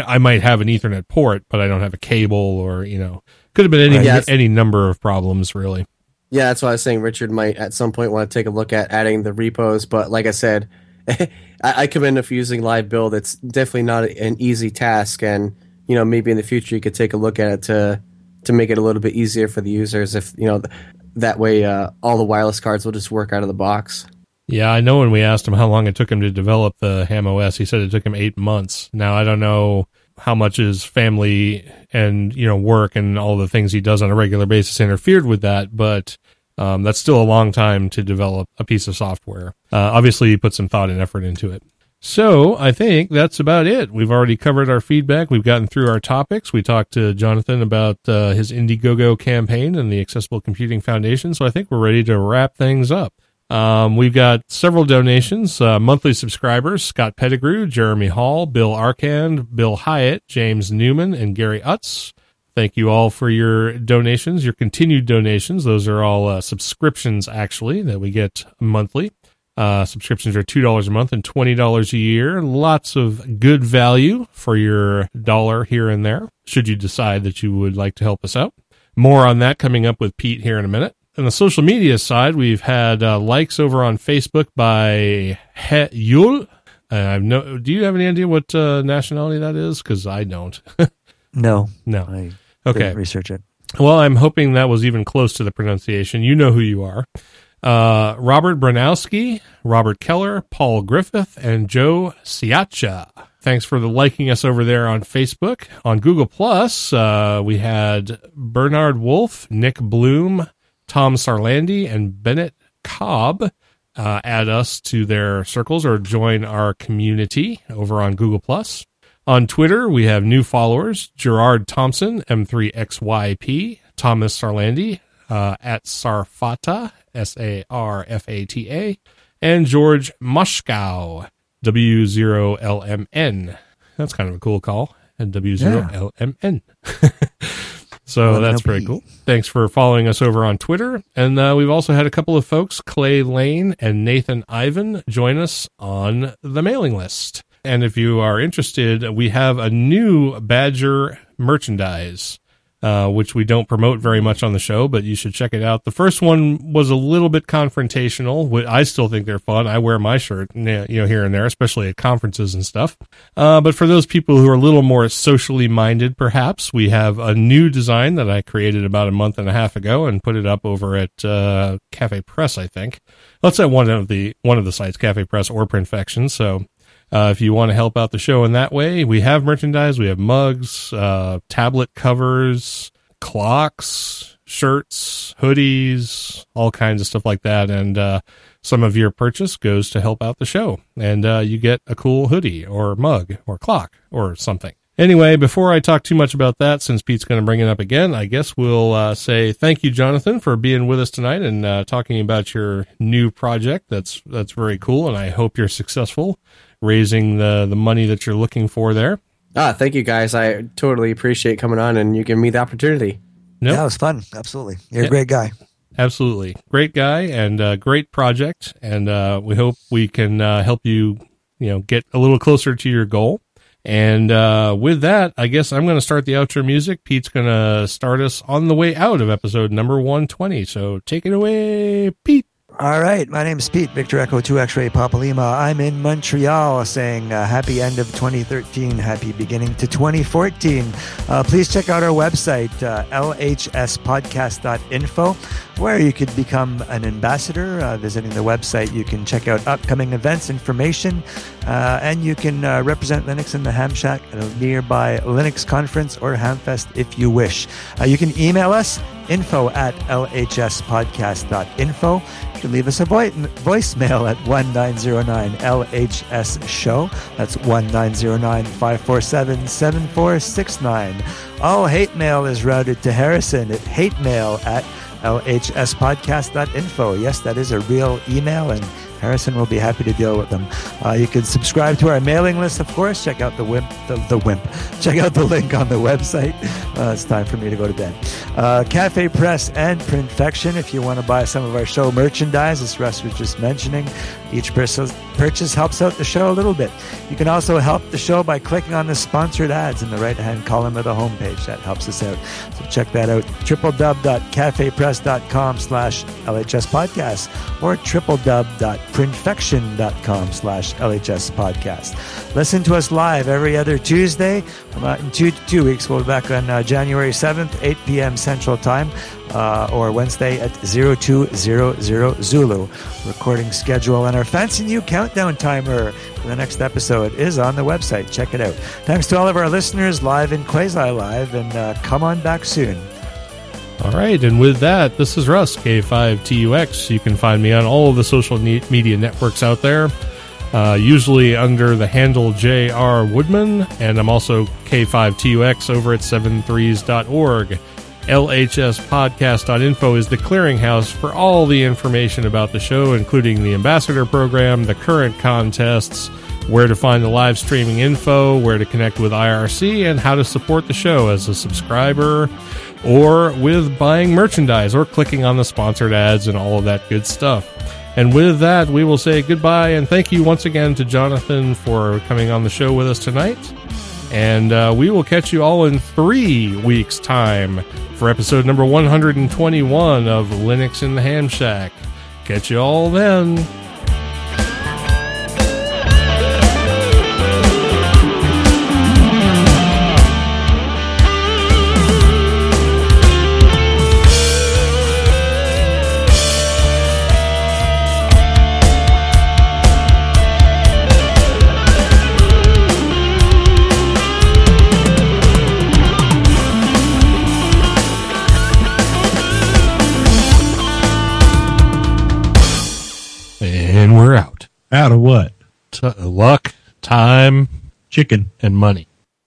I might have an Ethernet port, but I don't have a cable, or you know, could have been any any number of problems really. Yeah, that's why I was saying Richard might at some point want to take a look at adding the repos, but like I said, I, I commend him for using live build. It's definitely not an easy task, and you know maybe in the future you could take a look at it to to make it a little bit easier for the users. If you know that way, uh, all the wireless cards will just work out of the box. Yeah, I know when we asked him how long it took him to develop the Ham OS, he said it took him eight months. Now, I don't know how much his family and, you know, work and all the things he does on a regular basis interfered with that, but um, that's still a long time to develop a piece of software. Uh, obviously, he put some thought and effort into it. So I think that's about it. We've already covered our feedback. We've gotten through our topics. We talked to Jonathan about uh, his Indiegogo campaign and the Accessible Computing Foundation. So I think we're ready to wrap things up. Um, we've got several donations. Uh, monthly subscribers Scott Pettigrew, Jeremy Hall, Bill Arkand, Bill Hyatt, James Newman, and Gary Utz. Thank you all for your donations, your continued donations. Those are all uh, subscriptions, actually, that we get monthly. Uh, subscriptions are $2 a month and $20 a year. Lots of good value for your dollar here and there, should you decide that you would like to help us out. More on that coming up with Pete here in a minute on the social media side, we've had uh, likes over on Facebook by He Yul. Uh, I've no. Do you have any idea what uh, nationality that is? Because I don't. no, no. I okay, research it. Well, I'm hoping that was even close to the pronunciation. You know who you are. Uh, Robert Bronowski, Robert Keller, Paul Griffith, and Joe Siacha. Thanks for the liking us over there on Facebook. On Google Plus, uh, we had Bernard Wolf, Nick Bloom, Tom Sarlandi and Bennett Cobb uh, add us to their circles or join our community over on Google Plus. On Twitter, we have new followers: Gerard Thompson, M3XYP, Thomas Sarlandi uh, at Sarfata, S A R F A T A, and George Moshkow, W0LMN. That's kind of a cool call. And W0LMN. So that's pretty cool. Thanks for following us over on Twitter. And uh, we've also had a couple of folks, Clay Lane and Nathan Ivan, join us on the mailing list. And if you are interested, we have a new Badger merchandise uh, which we don't promote very much on the show, but you should check it out. The first one was a little bit confrontational. I still think they're fun. I wear my shirt, you know, here and there, especially at conferences and stuff. Uh, but for those people who are a little more socially minded, perhaps we have a new design that I created about a month and a half ago and put it up over at uh, Cafe Press, I think. That's at one of the one of the sites, Cafe Press or Printfection. So uh, if you want to help out the show in that way, we have merchandise. We have mugs, uh, tablet covers, clocks, shirts, hoodies, all kinds of stuff like that. And uh, some of your purchase goes to help out the show. And uh, you get a cool hoodie or mug or clock or something. Anyway, before I talk too much about that, since Pete's going to bring it up again, I guess we'll uh, say thank you, Jonathan, for being with us tonight and uh, talking about your new project. That's that's very cool, and I hope you're successful raising the the money that you're looking for there. Ah, thank you guys. I totally appreciate coming on and you giving me the opportunity. Nope. Yeah, it was fun. Absolutely. You're Yeah. a great guy. Absolutely. Great guy and uh, great project. And uh, we hope we can uh, help you, you know, get a little closer to your goal. And uh, with that, I guess I'm going to start the outro music. Pete's going to start us on the way out of episode number 120. So take it away, Pete. All right, my name is Pete, Victor Echo 2 X-Ray Papa Lima. I'm in Montreal saying uh, happy end of 2013, happy beginning to 2014. Uh, please check out our website, uh, lhspodcast.info, where you could become an ambassador. Uh, visiting the website, you can check out upcoming events, information, uh, and you can uh, represent Linux in the Ham Shack at a nearby Linux conference or Hamfest if you wish. Uh, you can email us info at lhspodcast.info. You can leave us a vo- voicemail at 1909 LHS show. That's 1909 547 7469. All hate mail is routed to Harrison at hatemail at lhspodcast.info. Yes, that is a real email, and Harrison will be happy to deal with them. Uh, you can subscribe to our mailing list, of course. Check out the wimp, the, the wimp. Check out the link on the website. Uh, it's time for me to go to bed. Uh, Cafe Press and Printfection. If you want to buy some of our show merchandise, as Russ was just mentioning, each purchase, helps out the show a little bit. You can also help the show by clicking on the sponsored ads in the right-hand column of the homepage. That helps us out. So check that out. www.cafepress.com slash LHS podcast or www.printfection.com slash LHS podcast. Listen to us live every other Tuesday. In two, two weeks, we'll be back on uh, January 7th, 8 p.m. Central Time. Uh, or Wednesday at 0200 Zulu. Recording schedule and our fancy new countdown timer for the next episode is on the website. Check it out. Thanks to all of our listeners live and quasi live, and uh, come on back soon. All right, and with that, this is Russ, K5TUX. You can find me on all of the social media networks out there, uh, usually under the handle JR Woodman, and I'm also K5TUX over at 73s.org. LHSpodcast.info is the clearinghouse for all the information about the show, including the ambassador program, the current contests, where to find the live streaming info, where to connect with IRC, and how to support the show as a subscriber or with buying merchandise or clicking on the sponsored ads and all of that good stuff. And with that, we will say goodbye and thank you once again to Jonathan for coming on the show with us tonight. And uh, we will catch you all in three weeks' time for episode number 121 of Linux in the Ham Shack. Catch you all then. Out of what? T- luck, time, Chicken. and money.